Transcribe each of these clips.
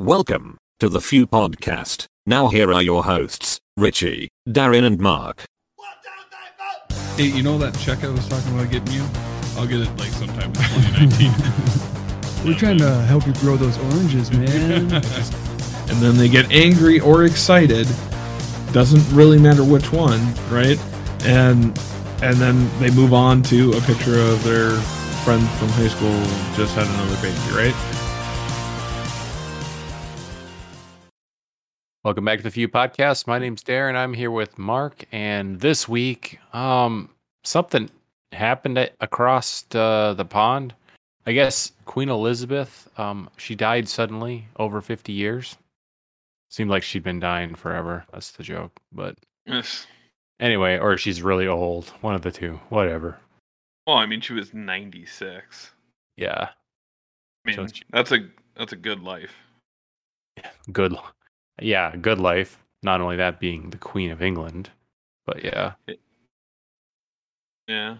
Welcome to the Few Podcast. Now here are your hosts, Richie, Darin, and Mark. Hey, you know that check I was talking about getting you? I'll get it like sometime in 2019. We're trying to help you grow those oranges, man. and then they get angry or excited. Doesn't really matter which one, right? And and then they move on to a picture of their friend from high school just had another baby, right? Welcome back to the Few Podcast. My name's Darin. I'm here with Mark, and this week, um, something happened a- across uh, the pond. I guess Queen Elizabeth, um, she died suddenly, over 50 years. Seemed like she'd been dying forever. That's the joke, but Yes. anyway, or she's really old. One of the two. Whatever. Well, I mean, she was 96. Yeah, I mean, she- that's a that's a good life. good. Yeah, good life. Not only that, being the Queen of England, but yeah. Yeah.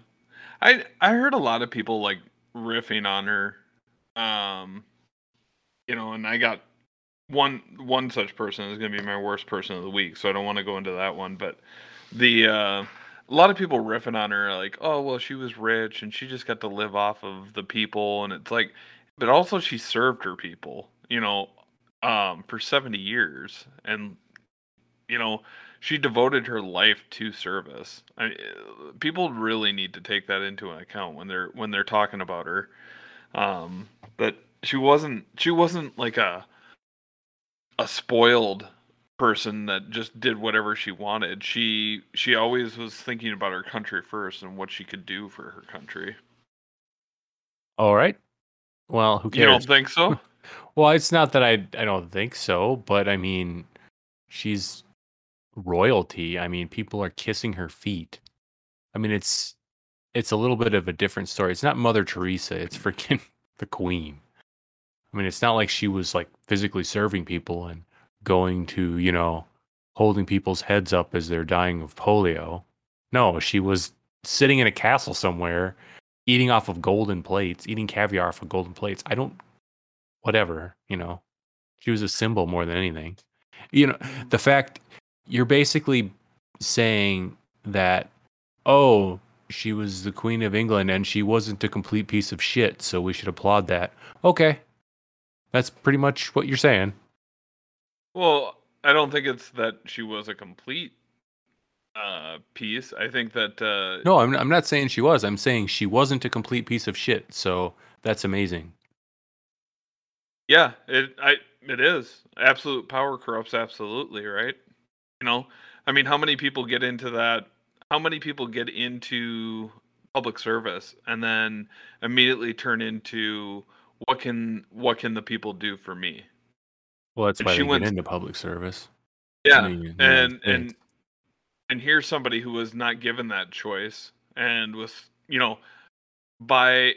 I I heard a lot of people like riffing on her. Um you know, and I got one one such person is going to be my worst person of the week, so I don't want to go into that one, but the uh a lot of people riffing on her like, "Oh, well, she was rich and she just got to live off of the people." And it's like but also she served her people, you know, um for 70 years and you know, she devoted her life to service. I, uh, people really need to take that into account when they're when they're talking about her. Um, but she wasn't she wasn't like a a spoiled person that just did whatever she wanted. She she always was thinking about her country first and what she could do for her country. All right. Well, who cares? You don't think so? Well, it's not that I I don't think so, but I mean, she's royalty. I mean, people are kissing her feet. I mean, it's it's a little bit of a different story. It's not Mother Teresa. It's freaking the Queen. I mean, it's not like she was like physically serving people and going to you know holding people's heads up as they're dying of polio. No, she was sitting in a castle somewhere, eating off of golden plates, eating caviar off of golden plates. I don't whatever, you know. She was a symbol more than anything. You know, the fact you're basically saying that oh, she was the queen of England and she wasn't a complete piece of shit, so we should applaud that. Okay. That's pretty much what you're saying. Well, I don't think it's that she was a complete uh piece. I think that uh No, I'm I'm not saying she was. I'm saying she wasn't a complete piece of shit. So that's amazing. Yeah, it I it is. Absolute power corrupts absolutely, right? You know, I mean, how many people get into that? How many people get into public service and then immediately turn into what can what can the people do for me? Well, that's And why she went- get into public service. Yeah, mean, and yeah. and and here's somebody who was not given that choice and was, you know, by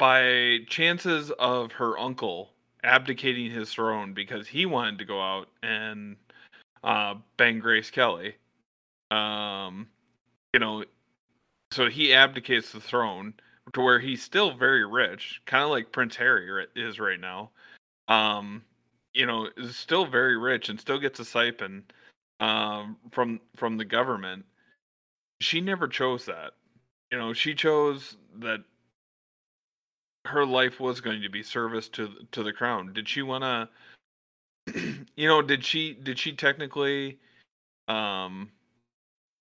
by chances of her uncle abdicating his throne because he wanted to go out and uh, bang Grace Kelly. Um, you know, so he abdicates the throne to where he's still very rich, kind of like Prince Harry is right now. Um, you know, is still very rich and still gets a stipend um, from from the government. She never chose that. You know, she chose that her life was going to be service to to the crown. Did she want to? you know, did she did she technically um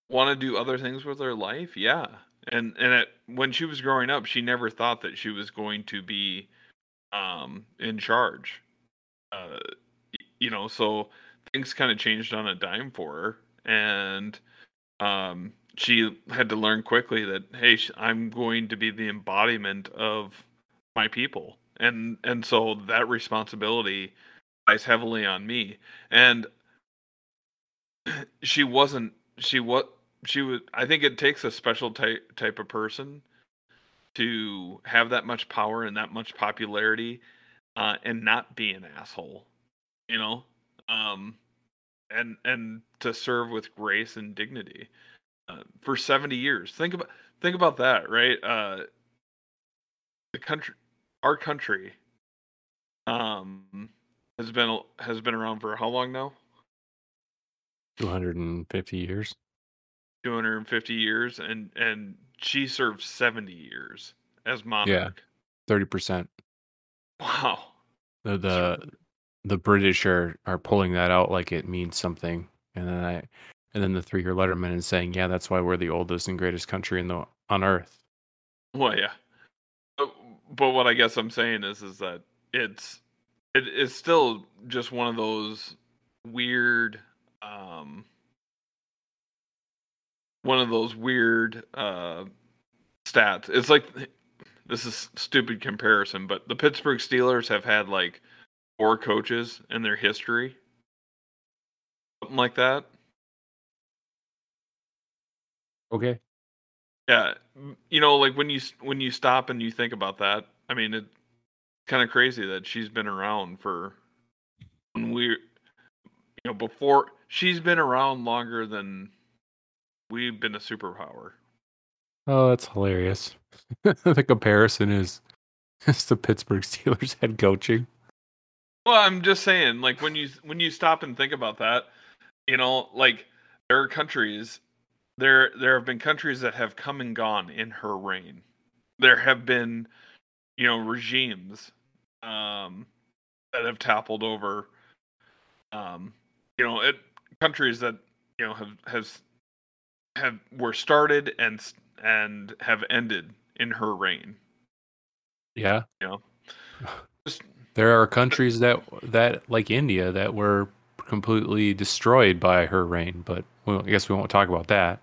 want to do other things with her life? Yeah. And and when she was growing up, she never thought that she was going to be um in charge. Uh you know, so things kind of changed on a dime for her and um she had to learn quickly that hey, I'm going to be the embodiment of my people. And and so that responsibility lies heavily on me. And she wasn't she what she was i think it takes a special type type of person to have that much power and that much popularity uh, and not be an asshole you know um and and to serve with grace and dignity uh, for 70 years think about think about that right uh the country our country um has been has been around for how long now? 250 years. 250 years and and she served 70 years as monarch. 30%. Wow. The the the British are are pulling that out like it means something. And then I and then the three-year letterman is saying, "Yeah, that's why we're the oldest and greatest country in the on earth." Well, yeah. But, what I guess I'm saying is is that it's it is still just one of those weird um one of those weird uh stats. It's like this is stupid comparison, but the Pittsburgh Steelers have had like four coaches in their history. Something like that. Okay. Yeah, you know, like when you when you stop and you think about that, I mean, it's kind of crazy that she's been around for when we, you know, before she's been around longer than we've been a superpower. Oh, that's hilarious. the comparison is is the Pittsburgh Steelers head coaching. Well, I'm just saying, like when you when you stop and think about that, you know, like there are countries, there there have been countries that have come and gone in her reign. There have been, you know, regimes um, that have toppled over, um, you know, it, countries that you know have have have were started and and have ended in her reign. Yeah. You know, Just- There are countries that that like India that were completely destroyed by her reign, but well, I guess we won't talk about that.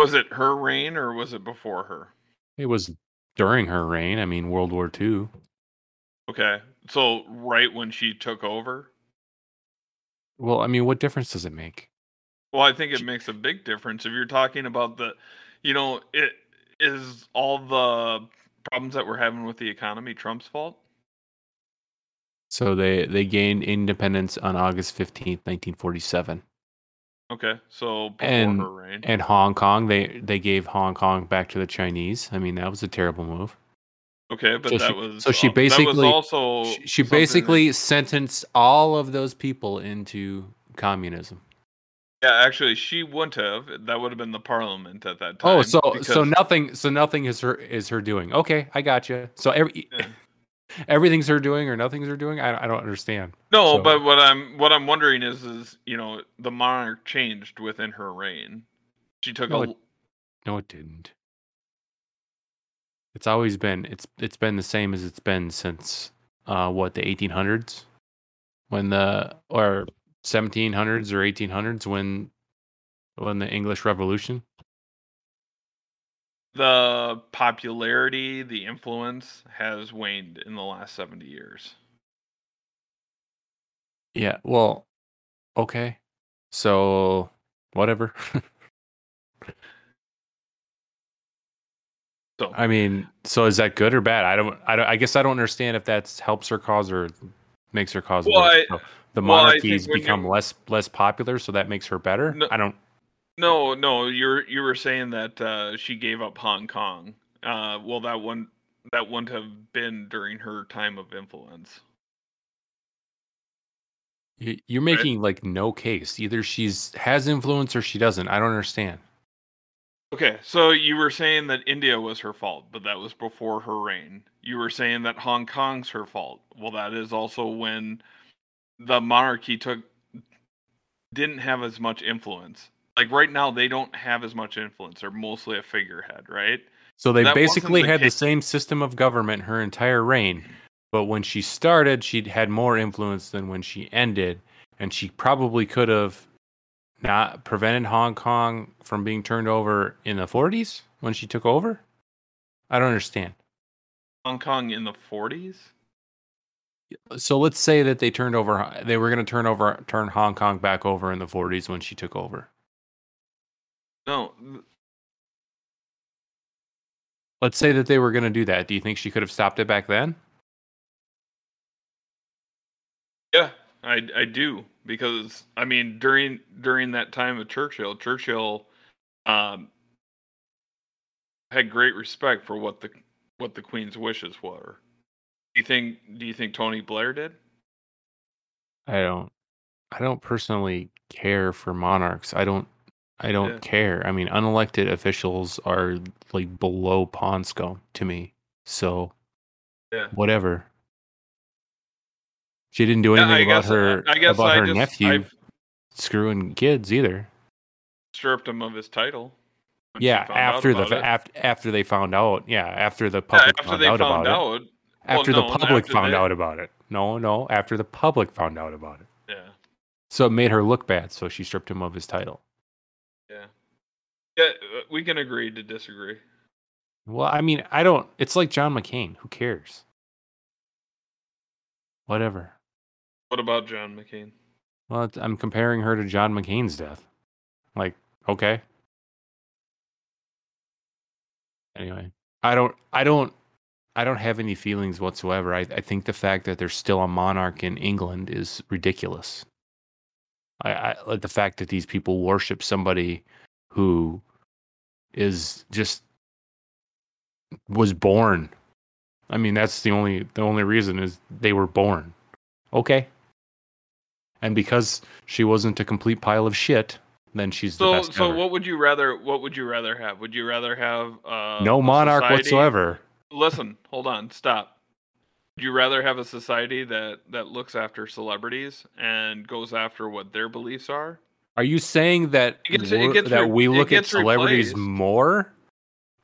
Was it her reign or was it before her? It was during her reign. I mean, World War II. Okay. So right when she took over? Well, I mean, what difference does it make? Well, I think it makes a big difference if you're talking about the you know, it is all the problems that we're having with the economy Trump's fault? So they they gained independence on August 15th, 1947. Okay. So before And- her reign. And Hong Kong, they they gave Hong Kong back to the Chinese. I mean, that was a terrible move. okay, but so that she- was so she um, was basically- also She, she something that- basically sentenced all of those people into communism. Yeah, actually she wouldn't have. That would have been the parliament at that oh, time. Oh, so so nothing so nothing is her is her doing. Okay, I got you. So every Yeah. Everything's her doing or nothing's her doing. I I don't understand. No, So- but what I'm what I'm wondering is is you know the monarch changed within her reign. She took No, a it- No, it didn't. It's always been it's it's been the same as it's been since uh what the 1800s when the or 1700s or 1800s when when the English Revolution. The popularity, the influence has waned in the last 70 years. Yeah, well, okay. So whatever. So I mean, so is that good or bad? I don't I don't I guess I don't understand if that's helps her cause or makes her cause Well, worse. I- So the well, monarchies when become you- less less popular, so that makes her better. No- I don't no, no, you're you were saying that uh, she gave up Hong Kong. Uh, well, that one that wouldn't have been during her time of influence. You- You're making like no case. Either she's has influence or she doesn't. I don't understand. Okay, so you were saying that India was her fault, but that was before her reign. You were saying that Hong Kong's her fault. Well, that is also when the monarchy took didn't have as much influence. Like right now, they don't have as much influence. They're mostly a figurehead, right? So they That basically the had the same system of government her entire reign, but when she started, she'd had more influence than when she ended, and she probably could have not prevented Hong Kong from being turned over in the 40s when she took over. I don't understand. Hong Kong in the 40s. So let's say that they turned over they were going to turn over turn Hong Kong back over in the 40s when she took over. No, Let's say that they were going to do that. Do you think she could have stopped it back then? yeah, I I do because I mean during during that time of Churchill, Churchill um had great respect for what the what the Queen's wishes were. Do you think do you think Tony Blair did? I don't I don't personally care for monarchs. I don't I don't Yeah. care. I mean, unelected officials are like below pawn scum to me. So Yeah. whatever. She didn't do Yeah, anything I about guess uh, her I guess about I her just nephew I've screwing kids either. stripped him of his title. Yeah, after the after after they found out. Yeah, after the Yeah, public after found they out found about it. out. well, After the public after found they- out about it. No, no, after the public found out about it. Yeah, So it made her look bad, so she stripped him of his title. Yeah, yeah. uh, We can agree to disagree. Well, I mean, I don't. It's like John McCain. Who cares? Whatever. What about John McCain? Well, I'm comparing her to John McCain's death. Like, okay. Anyway, I don't. I don't. I don't have any feelings whatsoever. I, I think the fact that there's still a monarch in England is ridiculous. I, I like the fact that these people worship somebody who is just was born. I mean, that's the only the only reason is they were born. Okay. And because she wasn't a complete pile of shit, then she's the So, best so ever. what would you rather? What would you rather have? Would you rather have uh, no monarch society- whatsoever. Listen, hold on, stop. You rather have a society that that looks after celebrities and goes after what their beliefs are? Are you saying that gets- it we're- gets that we look at celebrities replaced. more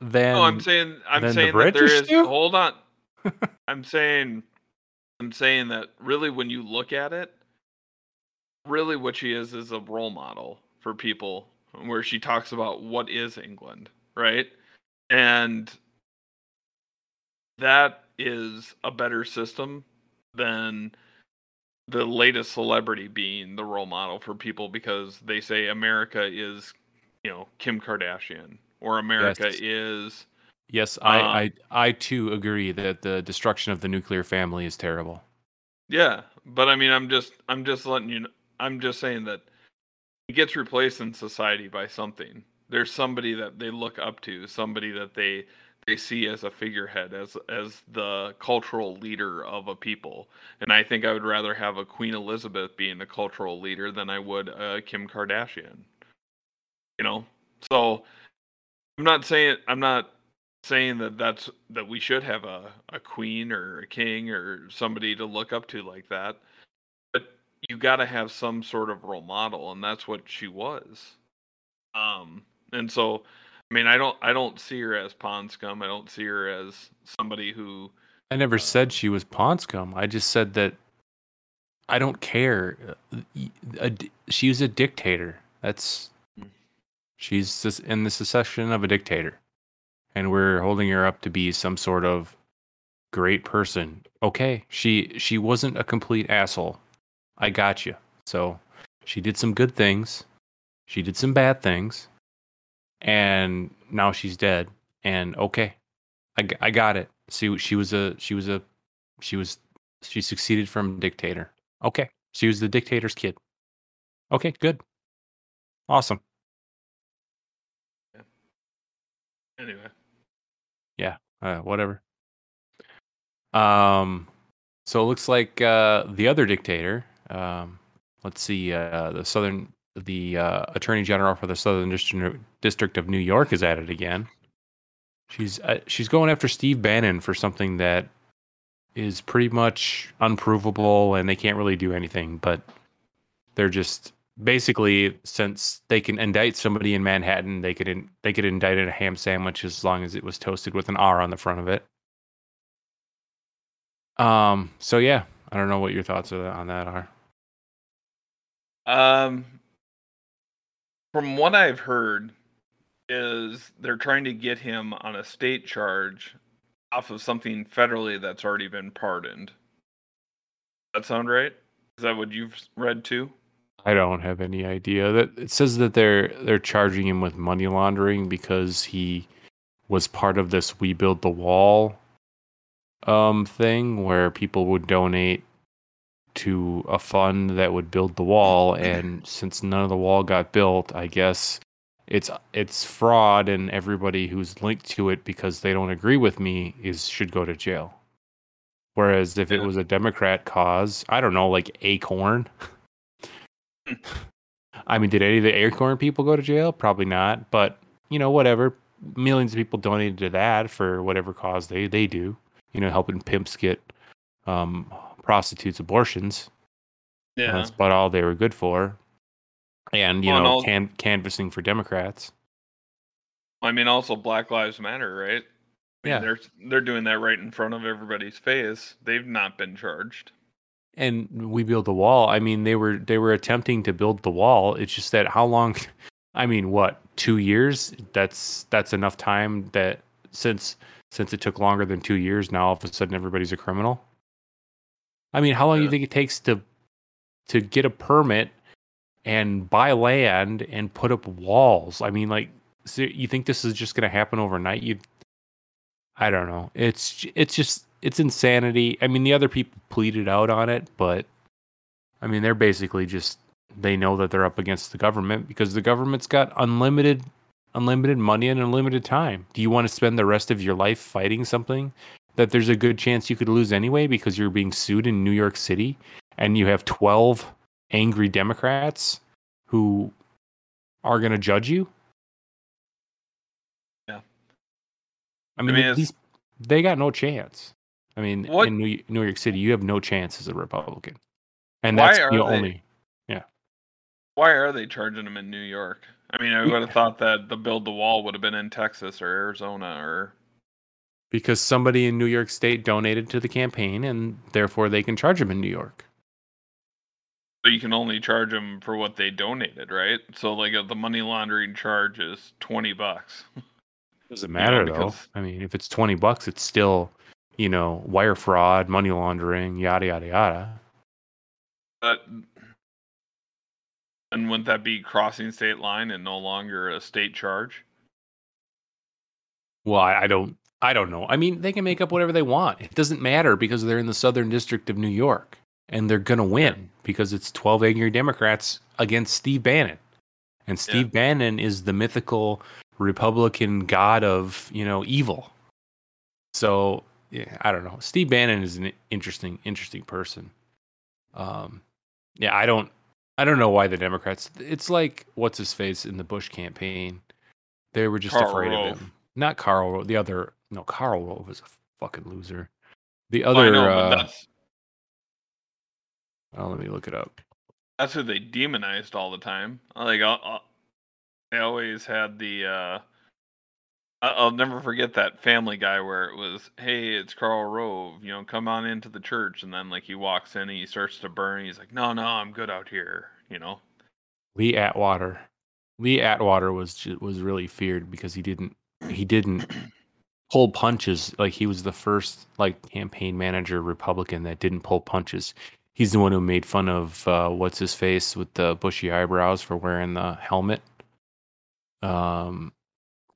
than No, I'm saying I'm than the saying that there is. do? Hold on. I'm saying I'm saying that really when you look at it, really what she is is a role model for people where she talks about what is England, right? And that is a better system than the latest celebrity being the role model for people because they say America is, you know, Kim Kardashian or America Yes. is Yes, I, Um, I I too agree that the destruction of the nuclear family is terrible. Yeah, but I mean, I'm just, I'm just letting you. Know, I'm just saying that it gets replaced in society by something. There's somebody that they look up to, somebody that they they see as a figurehead, as as the cultural leader of a people. And I think I would rather have a Queen Elizabeth being a cultural leader than I would a Kim Kardashian. You know, so I'm not saying I'm not saying that that's that we should have a, a queen or a king or somebody to look up to like that but you got to have some sort of role model and that's what she was um and so i mean i don't i don't see her as pond scum i don't see her as somebody who I never said she was pond scum. I just said that I don't care. Uh, she's a dictator. That's she's just in the succession of a dictator, and we're holding her up to be some sort of great person. Okay, she she wasn't a complete asshole. I got you. So she did some good things. She did some bad things, and now she's dead. And okay, I, I got it. See, she was a she was a she was she succeeded from dictator. Okay, she was the dictator's kid. Okay, good, awesome. anyway yeah, Uh, whatever. Um, so it looks like uh, the other dictator. Um, let's see, uh, the southern the uh, attorney general for the southern district district of New York is at it again. She's uh, she's going after Steve Bannon for something that is pretty much unprovable, and they can't really do anything. But they're just basically since they can indict somebody in Manhattan, they could in, they could indict a ham sandwich as long as it was toasted with an R on the front of it. Um. So yeah, I don't know what your thoughts on that are. um from what i've heard is they're trying to get him on a state charge off of something federally that's already been pardoned. That sound right? Is that what you've read too? I don't have any idea. That it says that they're they're charging him with money laundering because he was part of this "We Build the Wall" um thing where people would donate to a fund that would build the wall, and since none of the wall got built, I guess it's it's fraud, and everybody who's linked to it because they don't agree with me is should go to jail. Whereas if it was a Democrat cause, I don't know, like Acorn. I mean, did any of the Acorn people go to jail? Probably not. But you know, whatever. Millions of people donated to that for whatever cause they they do. You know, helping pimps get um, prostitutes abortions. Yeah. That's about all they were good for. And you Well, and know, all- can, canvassing for Democrats. I mean, also Black Lives Matter, right? I mean, Yeah. they're they're doing that right in front of everybody's face. They've not been charged. and we build the wall i mean they were they were attempting to build the wall it's just that how long i mean what two years that's that's enough time that since since it took longer than two years now all of a sudden everybody's a criminal i mean how long do you think it takes to to get a permit and buy land and put up walls. I mean like so you think this is just going to happen overnight? You i don't know. It's it's just it's insanity. I mean the other people pleaded out on it but i mean they're basically just they know that they're up against the government because the government's got unlimited unlimited money and unlimited time. Do you want to spend the rest of your life fighting something that there's a good chance you could lose anyway because you're being sued in new york city and you have 12 angry democrats who are going to judge you Yeah. i mean, mean, at they got no chance i mean What- in new, new york city you have no chance as a republican and Why that's the they- Yeah. Why are they charging them in New York? I mean, I would have thought that the build the wall would have been in Texas or Arizona or because somebody in new york state donated to the campaign and therefore they can charge them in new york so you can only charge them for what they donated, right? So like uh, the money laundering charge is 20 bucks. doesn't know, matter though because- i mean if it's 20 bucks it's still you know wire fraud money laundering yada yada yada But and wouldn't that be crossing state line and no longer a state charge? Well, I, I don't I don't know. I mean, they can make up whatever they want. It doesn't matter because they're in the Southern District of New York and they're going to win because it's 12 angry Democrats against Steve Bannon. And Steve Bannon is the mythical Republican god of, you know, evil. So, yeah, I don't know. Steve Bannon is an interesting interesting person. Um yeah, I don't I don't know why the Democrats it's like what's his face in the Bush campaign. They were just Karl afraid Rove. of him. Not Karl the other no, Karl Rove is a fucking loser. The Well, other know, uh that's oh, let me look it up. that's who they demonized all the time. Like uh, they always had the. uh I- I'll never forget that Family Guy where it was, "Hey, it's Karl Rove. You know, come on into the church." And then like he walks in and he starts to burn. He's like, "No, no, I'm good out here." You know. Lee Atwater. Lee Atwater was was really feared because he didn't he didn't pull punches like he was the first like campaign manager Republican that didn't pull punches. He's the one who made fun of uh, what's his face with the bushy eyebrows for wearing the helmet. Um,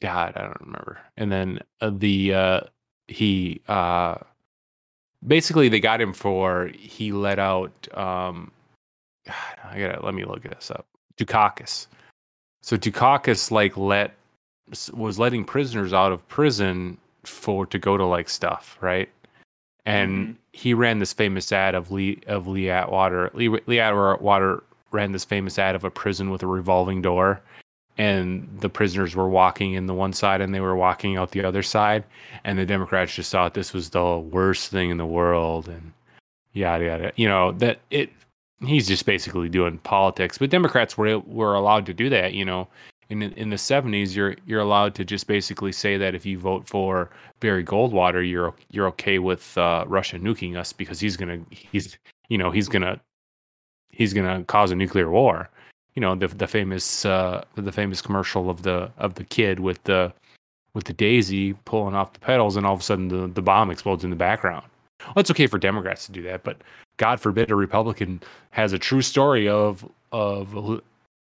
God, I don't remember. And then uh, the uh, he uh, basically they got him for he let out um, God, I gotta let me look this up. Dukakis. So Dukakis like let was letting prisoners out of prison for to go to like stuff, right? And Mhm. he ran this famous ad of Lee of Lee Atwater. Lee, Lee Atwater ran this famous ad of a prison with a revolving door, and the prisoners were walking in the one side and they were walking out the other side, and the Democrats just thought this was the worst thing in the world, and yada yada. You know that it. He's just basically doing politics, but Democrats were were allowed to do that. You know, in in the seventies, you're you're allowed to just basically say that if you vote for Barry Goldwater, you're you're okay with uh, Russia nuking us because he's gonna he's you know he's gonna he's gonna cause a nuclear war. You know the the famous uh, the famous commercial of the of the kid with the with the daisy pulling off the petals, and all of a sudden the, the bomb explodes in the background. Well, it's okay for Democrats to do that, but God forbid a Republican has a true story of of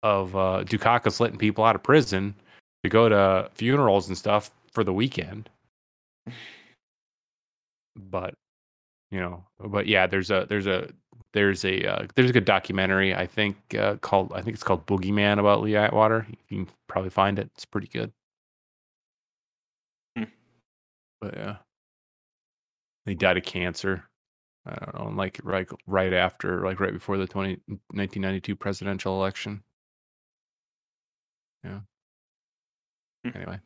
of uh, Dukakis letting people out of prison to go to funerals and stuff for the weekend. But you know, but yeah, there's a there's a there's a uh, there's a good documentary I think uh, called I think it's called Boogeyman about Lee Atwater. You can probably find it. It's pretty good. Hmm. But yeah, he died of cancer. I don't know, like right right after, like right before the 20, 1992 presidential election. Yeah. Hmm. Anyway.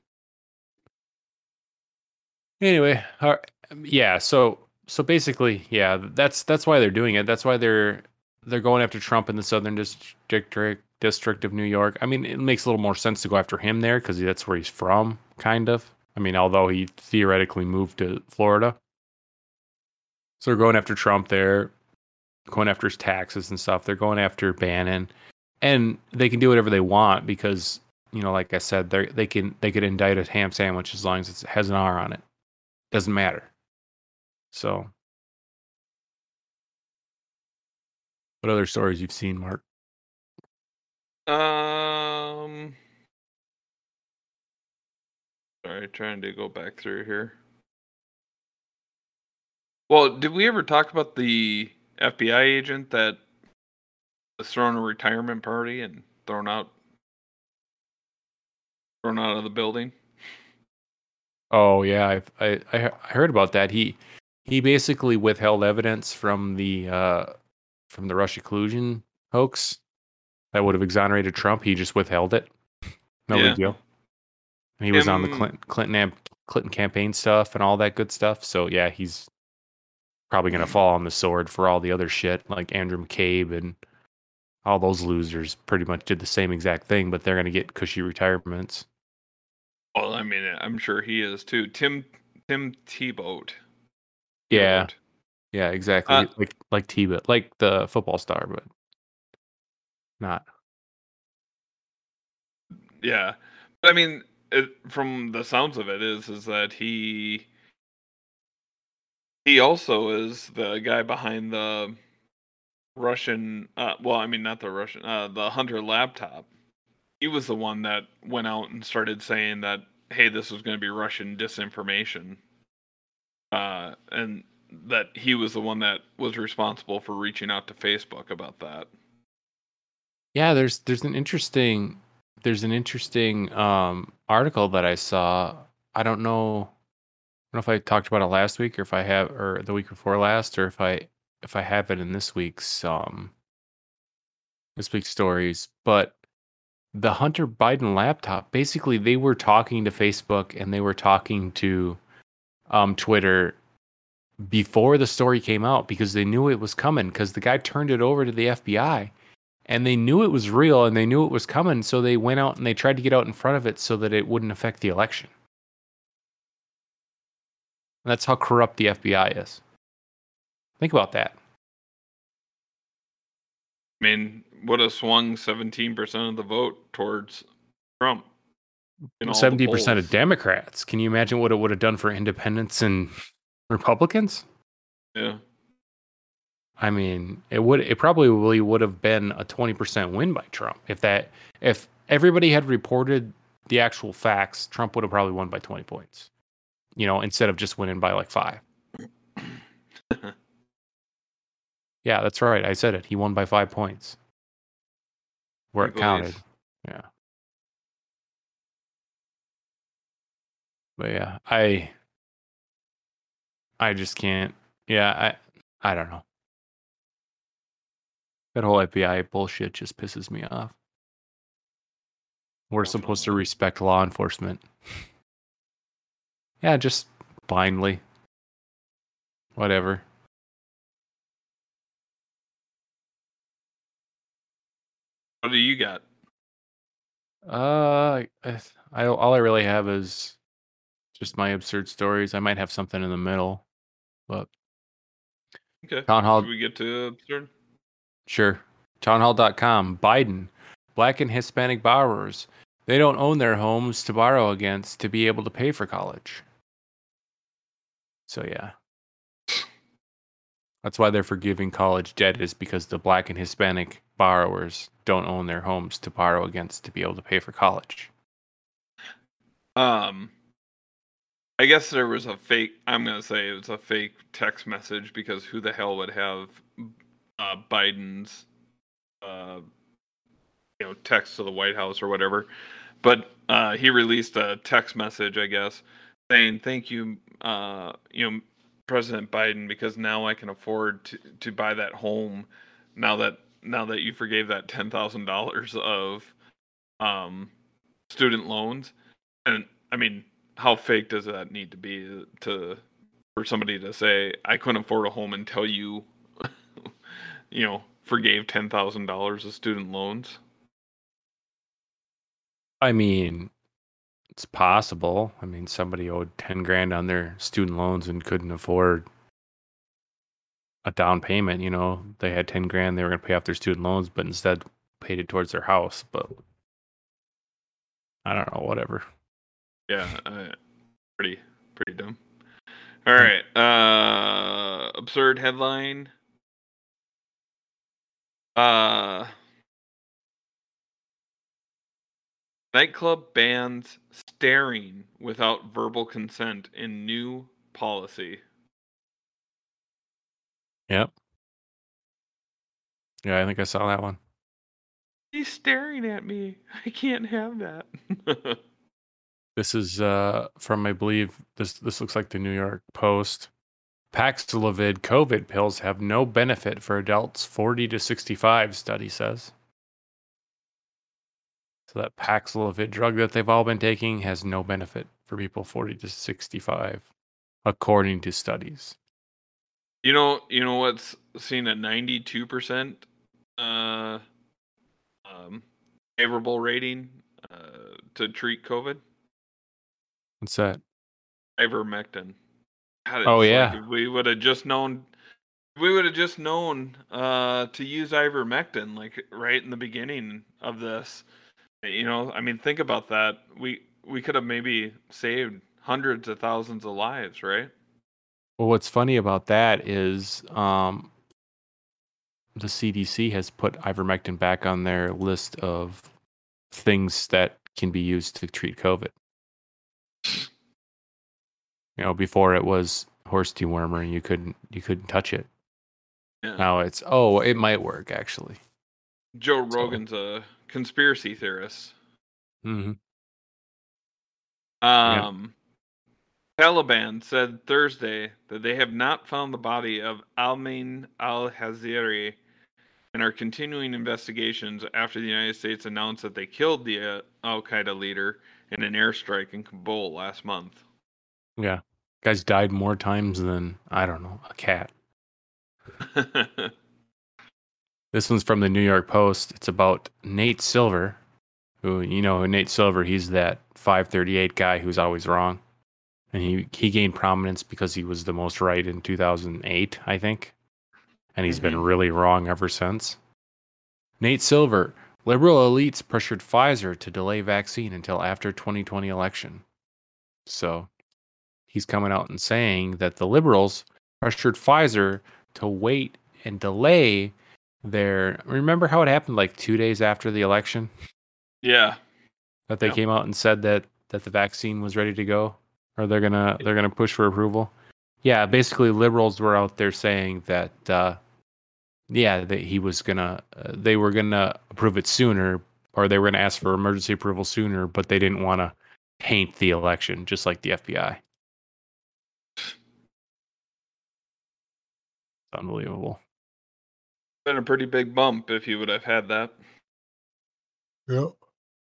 Anyway, all- yeah. So so basically, yeah, that's that's why they're doing it. That's why they're they're going after Trump in the Southern District District of New York. I mean, it makes a little more sense to go after him there because that's where he's from, kind of. I mean, although he theoretically moved to Florida, so they're going after Trump there, going after his taxes and stuff. They're going after Bannon, and they can do whatever they want because you know, like I said, they they can they could indict a ham sandwich as long as it has an R on it. Doesn't matter. So, what other stories you've seen, Mark? Um. Sorry, trying to go back through here. Well, did we ever talk about the FBI agent that was thrown a retirement party and thrown out thrown out of the building? Oh yeah, I I I heard about that. He he basically withheld evidence from the uh from the Russia collusion hoax that would have exonerated Trump. He just withheld it. No Yeah. big deal. And he was on the Clinton Clinton amp- Clinton campaign stuff and all that good stuff. So yeah, he's probably gonna fall on the sword for all the other shit like Andrew McCabe and all those losers. Pretty much did the same exact thing, but they're gonna get cushy retirements. Well, I mean, I'm sure he is too. Tim Tim Thibault. Yeah. Tebow. Yeah, exactly. Uh, like like t like the football star, but not. Yeah, but I mean, it, from the sounds of it, is is that he he also is the guy behind the Russian. Uh, well, I mean, not the Russian. Uh, the Hunter laptop. He was the one that went out and started saying that, hey, this was going to be Russian disinformation, uh, and that he was the one that was responsible for reaching out to Facebook about that. Yeah, there's there's an interesting there's an interesting um article that I saw. I don't know I don't know if I talked about it last week or if I have or the week before last or if I if I have it in this week's um this week's stories, but the Hunter Biden laptop, basically they were talking to Facebook and they were talking to um Twitter before the story came out because they knew it was coming because the guy turned it over to the FBI and they knew it was real and they knew it was coming so they went out and they tried to get out in front of it so that it wouldn't affect the election. That's how corrupt the fbi is think about that. I mean, would have swung seventeen percent of the vote towards Trump. the 70% of democrats. Can you imagine what it would have done for independents and republicans? Yeah, i mean it would it probably would have been a 20% win by trump. If that if everybody had reported the actual facts trump would have probably won by 20 points you know instead of just winning by like five Yeah, that's right. I said it. He won by five points. Where it counted. Yeah. But yeah, I I just can't. Yeah, I I don't know. That whole FBI bullshit just pisses me off. We're supposed to respect law enforcement. yeah, just blindly. Whatever. What do you got? Uh, I, I all I really have is just my absurd stories. I might have something in the middle, but Okay, Town hall- Should we get to absurd? sure. Townhall.com. Biden, black and Hispanic borrowers, they don't own their homes to borrow against to be able to pay for college. So yeah, that's why they're forgiving college debt is because the black and Hispanic borrowers don't own their homes to borrow against to be able to pay for college. Um, I guess there was a fake. I'm gonna say it was a fake text message because who the hell would have uh, Biden's, uh, you know, text to the White House or whatever? But uh, he released a text message, I guess, saying thank you, uh, you know, President Biden because now I can afford to, to buy that home now that now that you forgave that ten thousand dollars of um student loans. And I mean, how fake does that need to be to for somebody to say I couldn't afford a home until you you know forgave ten thousand dollars of student loans? I mean, it's possible. I mean, somebody owed 10 grand on their student loans and couldn't afford a down payment, you know. They had 10 grand, they were going to pay off their student loans, but instead paid it towards their house, but I don't know, whatever. Yeah, uh, pretty pretty dumb. All right, uh absurd headline. Uh Nightclub bans staring without verbal consent in new policy. Yep. Yeah, I think I saw that one. He's staring at me. I can't have that. This is uh, from, I believe, this this looks like the New York Post. Paxlovid COVID pills have no benefit for adults 40 to 65, study says. So that Paxlovid drug that they've all been taking has no benefit for people 40 to 65, according to studies. You know, you know what's seen a ninety-two percent uh, um, favorable rating uh, to treat COVID. What's that? Ivermectin. God, Oh, like yeah. if we would have just known. We would have just known uh, to use ivermectin, like right in the beginning of this. You know, I mean, think about that. We we could have maybe saved hundreds of thousands of lives, right? Well, what's funny about that is um, the CDC has put ivermectin back on their list of things that can be used to treat COVID. You know, before it was horse dewormer and you couldn't you couldn't touch it. Yeah. Now it's oh, it might work actually. Joe So- Rogan's a conspiracy theorist. Mm-hmm. Um, Taliban said Thursday that they have not found the body of Almin al Haziri and are continuing investigations after the United States announced that they killed the uh, Al Qaeda leader in an airstrike in Kabul last month. Yeah, guys died more times than I don't know a cat. This one's from the New York Post. It's about Nate Silver, who you know Nate Silver. He's that 538 guy who's always wrong, and he he gained prominence because he was the most right in 2008, I think, and he's been mm-hmm. really wrong ever since. Nate Silver, liberal elites pressured Pfizer to delay vaccine until after 2020 election. So, he's coming out and saying that the liberals pressured Pfizer to wait and delay their remember how it happened like 2 days after the election yeah. that they Yeah. came out and said that that the vaccine was ready to go or they're going to they're going to push for approval. Yeah, basically liberals were out there saying that uh yeah, that he was going to uh, they were going to approve it sooner or they were going to ask for emergency approval sooner, but they didn't want to taint the election just like the FBI. It's Unbelievable. Been a pretty big bump if you would have had that. Yep.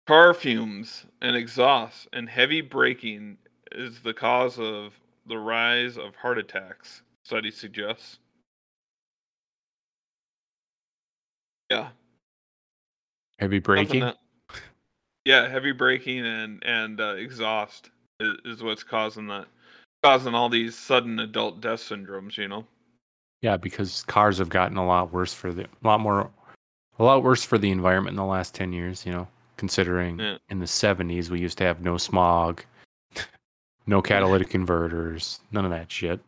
Car fumes and exhaust and heavy braking is the cause of the rise of heart attacks, study suggests. Yeah. Heavy braking. that- yeah, heavy braking and and uh, exhaust is, is what's causing that, causing all these sudden adult death syndromes. You know. Yeah, because cars have gotten a lot worse for the a lot more a lot worse for the environment in the last 10 years, you know, considering Yeah. in the 70s we used to have no smog, no catalytic converters, none of that shit.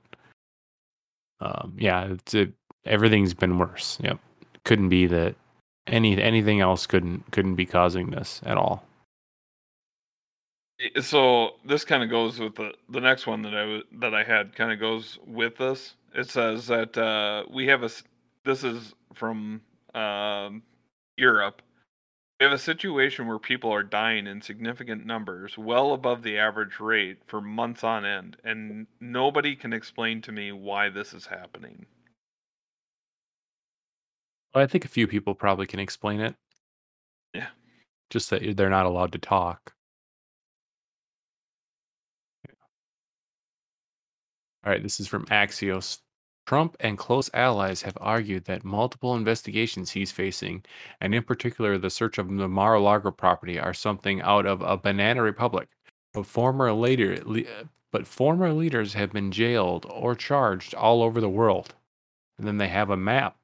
Um yeah, it, everything's been worse. Yep. Couldn't be that any anything else couldn't couldn't be causing this at all. So this kind of goes with the the next one that I that I had kind of goes with this. It says that uh, we have a this is from um, Europe. We have a situation where people are dying in significant numbers, well above the average rate, for months on end, and nobody can explain to me why this is happening. Well, I think a few people probably can explain it. Yeah. Just that they're not allowed to talk. All right, this is from Axios. Trump and close allies have argued that multiple investigations he's facing, and in particular the search of the Mar-a-Lago property, are something out of a banana republic. But former leader, le- uh, but former leaders have been jailed or charged all over the world. And then they have a map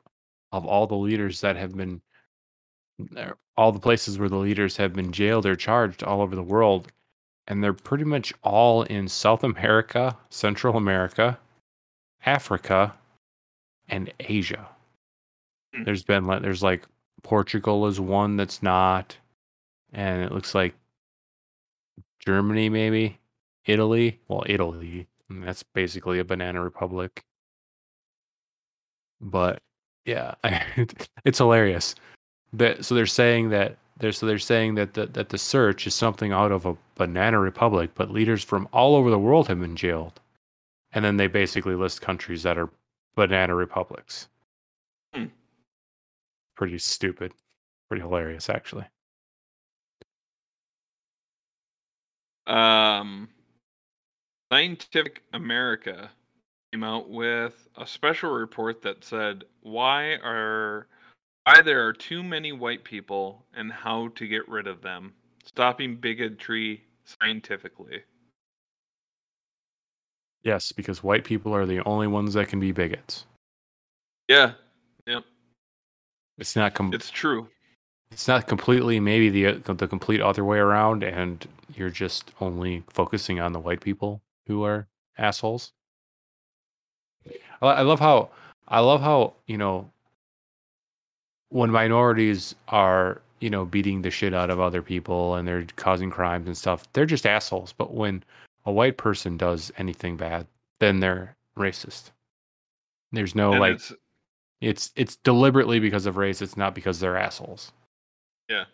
of all the leaders that have been, er, all the places where the leaders have been jailed or charged all over the world, and they're pretty much all in South America, Central America, Africa, and Asia. Hmm. There's been like there's like Portugal is one that's not, and it looks like Germany maybe, Italy. Well, Italy that's basically a banana republic. But yeah, it's hilarious. That so they're saying that they're so they're saying that the, that the search is something out of a banana republic, but leaders from all over the world have been jailed and then they basically list countries that are banana republics. Hmm. Pretty stupid. Pretty hilarious, actually. Um, Scientific America came out with a special report that said why are why there are too many white people and how to get rid of them, stopping bigotry scientifically. Yes, because white people are the only ones that can be bigots. Yeah, yep, It's not com- it's true. it's not completely maybe the uh, the complete other way around, and you're just only focusing on the white people who are assholes. I, I love how I love how you know when minorities are you know beating the shit out of other people and they're causing crimes and stuff, they're just assholes. But when a white person does anything bad, then they're racist. There's no And like it's it's it's deliberately because of race. It's not because they're assholes. yeah,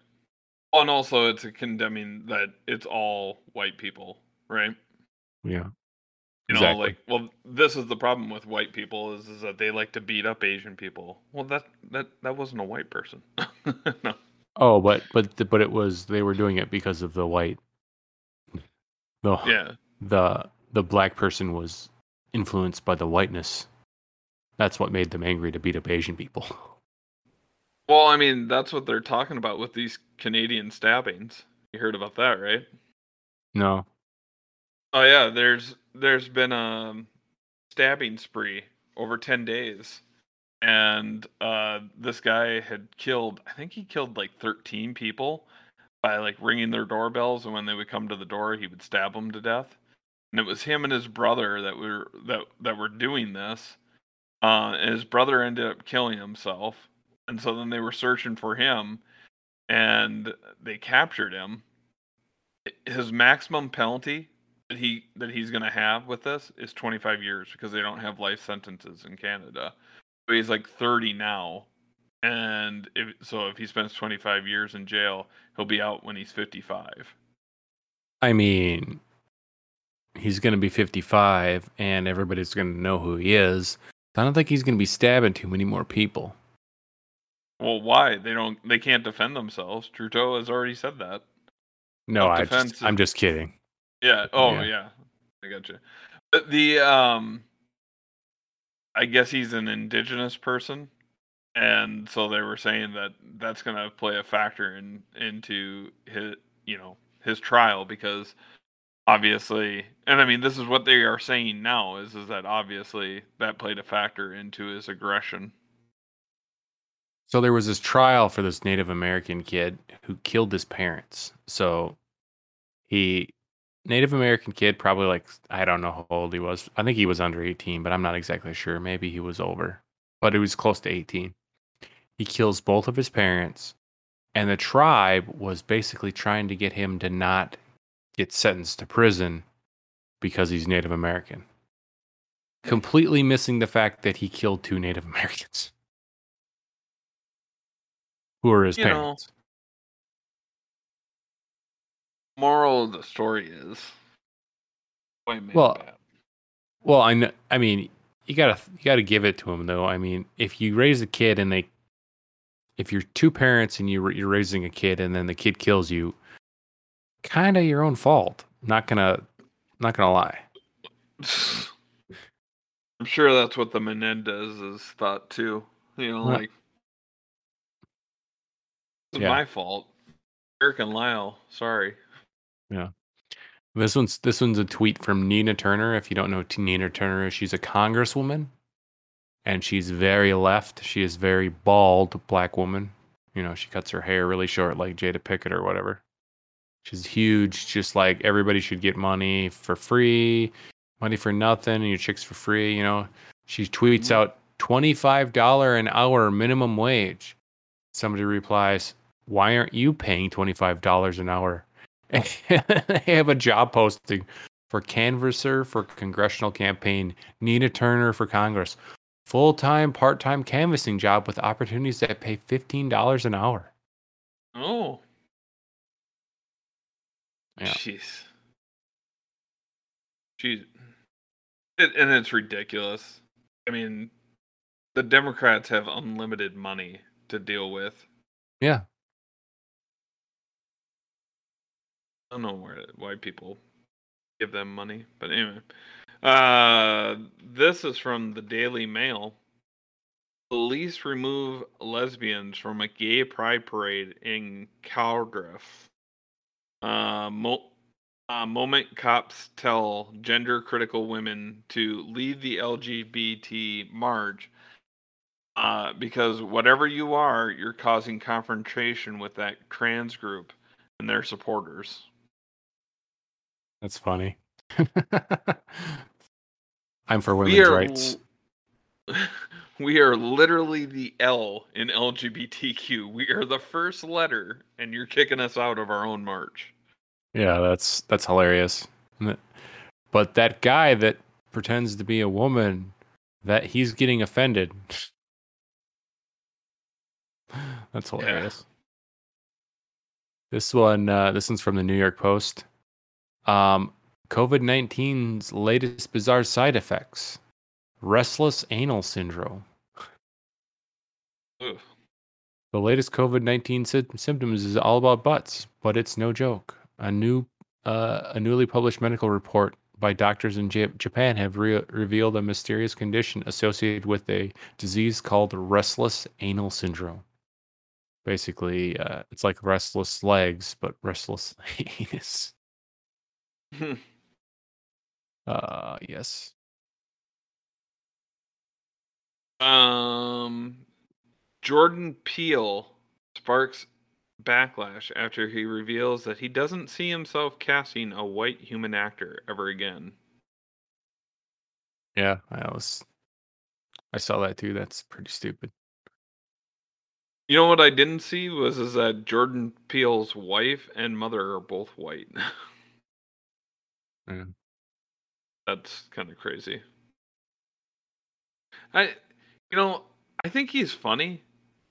and also it's a condemning that it's all white people, right? Yeah. You know, Exactly. like, well, this is the problem with white people is, is that they like to beat up Asian people. Well, that that that wasn't a white person. no. Oh, but but the- but it was they were doing it because of the white. The Yeah. the the black person was influenced by the whiteness. That's what made them angry to beat up Asian people. Well, I mean, that's what they're talking about with these Canadian stabbings. You heard about that, right? No. Oh yeah, there's there's been a stabbing spree over 10 days. And uh this guy had killed I think he killed like 13 people by like ringing their doorbells and when they would come to the door, he would stab them to death. And it was him and his brother that were that that were doing this. Uh and his brother ended up killing himself. And so then they were searching for him and they captured him. His maximum penalty that he that he's going to have with this is 25 years because they don't have life sentences in Canada. He's like 30 now. And if so if he spends 25 years in jail, he'll be out when he's 55. I mean, he's going to be 55 and everybody's going to know who he is. I don't think he's going to be stabbing too many more people. Well, why? They don't they can't defend themselves. Trudeau has already said that. No, I just, I'm just kidding. Yeah. Oh, Yeah. yeah. I got you. But the um, I guess he's an indigenous person, and so they were saying that that's going to play a factor in into his, you know, his trial because obviously, and I mean, this is what they are saying now is is that obviously that played a factor into his aggression. So there was this trial for this Native American kid who killed his parents. So he Native American kid, probably like I don't know how old he was. I think he was under 18, but I'm not exactly sure. Maybe he was over. But he was close to 18. He kills both of his parents, and the tribe was basically trying to get him to not get sentenced to prison because he's Native American. Completely missing the fact that he killed two Native Americans who are his You know, parents. Moral of the story is Well, bad. Well, I know. I mean, you gotta you gotta give it to him though. I mean, if you raise a kid and they, if you're two parents and you you're raising a kid and then the kid kills you, kind of your own fault. Not gonna not gonna lie. I'm sure that's what the Menendez is thought too. You know, like it's Yeah. my fault. Eric and Lyle, sorry. Yeah. This one's this one's a tweet from Nina Turner. If you don't know Nina Turner she's a congresswoman, and she's very left. She is very bald, black woman. You know, she cuts her hair really short, like Jada Pinkett or whatever. She's huge, just like everybody should get money for free, money for nothing, and your chicks for free. You know, she tweets mm. out twenty five dollar an hour minimum wage. Somebody replies, "Why aren't you paying twenty five dollars an hour?" they have a job posting for canvasser for congressional campaign, Nina Turner for Congress. Full time, part time canvassing job with opportunities that pay $15 an hour. Oh. Yeah. Jeez. Jeez. It, and it's ridiculous. I mean, the Democrats have unlimited money to deal with. Yeah. I don't know where why people give them money, but anyway. Uh, this is from the Daily Mail. Police remove lesbians from a gay pride parade in Calgariff. Uh, mo- uh, moment cops tell gender critical women to leave the LGBT march uh, because whatever you are, you're causing confrontation with that trans group and their supporters. That's funny. I'm for we women's are rights. we are literally the L in LGBTQ. We are the first letter, and you're kicking us out of our own march. Yeah, that's that's hilarious. But that guy that pretends to be a woman, that he's getting offended. that's hilarious. This one, uh, this one's from the New York Post. Um, COVID 19's latest bizarre side effects: restless anal syndrome. Ugh. The latest COVID 19 sy- symptoms is all about butts, but it's no joke. A new, uh, a newly published medical report by doctors in J- Japan have re- revealed a mysterious condition associated with a disease called restless anal syndrome. Basically, uh, it's like restless legs, but restless anus. Uh, yes. um, Jordan Peele sparks backlash after he reveals that he doesn't see himself casting a white human actor ever again. Yeah, I was. I saw that too. That's pretty stupid. You know what I didn't see was is that Jordan Peele's wife and mother are both white. Yeah. That's kind of crazy. I, you know, I think he's funny.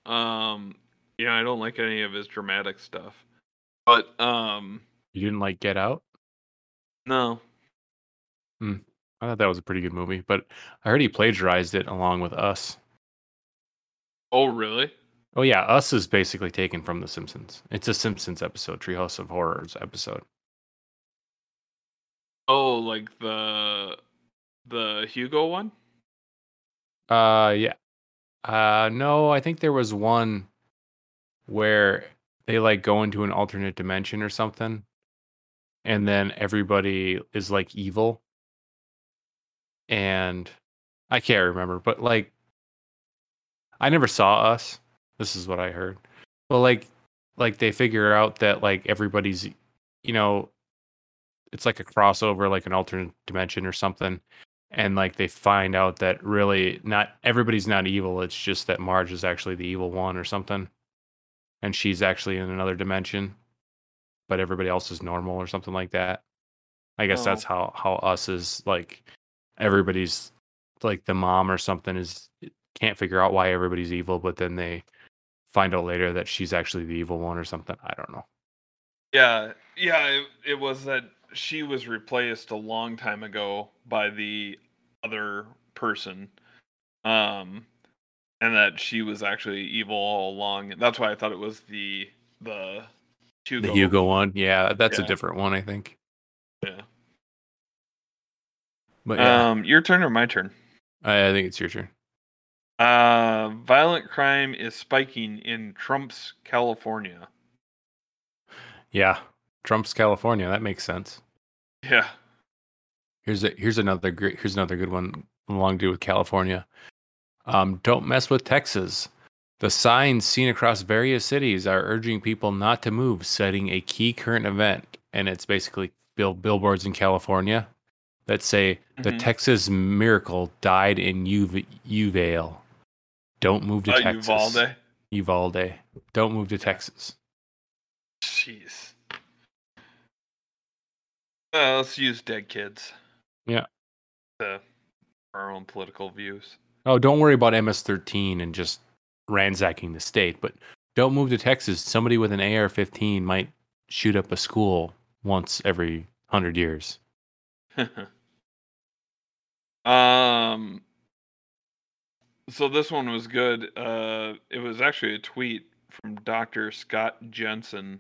Um, yeah, I don't like any of his dramatic stuff, but um, You didn't like Get Out? no, Hmm. I thought that was a pretty good movie, but I heard he plagiarized it along with Us. oh really? Oh yeah, Us is basically taken from The Simpsons. It's a Simpsons episode, Treehouse of Horrors episode. Oh, like the the Hugo one? Uh, yeah. Uh, no, I think there was one where they like go into an alternate dimension or something, and then everybody is like evil. And I can't remember, but like, I never saw us. This is what I heard. But like, like they figure out that like everybody's, you know, it's like a crossover, like an alternate dimension or something and like they find out that really not everybody's not evil it's just that marge is actually the evil one or something and she's actually in another dimension but everybody else is normal or something like that. I guess oh. that's how how us is like everybody's like the mom or something is can't figure out why everybody's evil but then they find out later that she's actually the evil one or something i don't know. Yeah, yeah, it, it was that she was replaced a long time ago by the other person. Um and that she was actually evil all along. That's why I thought it was the the Hugo. The Hugo one, yeah, that's a different one, I think. Yeah. But yeah, Um your turn or my turn? I, I think it's your turn. Uh violent crime is spiking in Trump's California. Yeah, Trump's California. That makes sense. Yeah. Here's a here's another great here's another good one along to do with California. Um, don't mess with Texas. The signs seen across various cities are urging people not to move, citing a key current event, and it's basically bill billboards in California that say the Mhm. Texas miracle died in Uv- Uvale. Don't move to Uh, Texas. Uvalde. Uvalde. Don't move to Texas. Jeez. Uh, let's use dead kids. Yeah. To our own political views. Oh, don't worry about MS-13 and just ransacking the state, but don't move to Texas. Somebody with an AR-15 might shoot up a school once every hundred years. um. So this one was good. Uh, it was actually a tweet from Dr. Scott Jensen,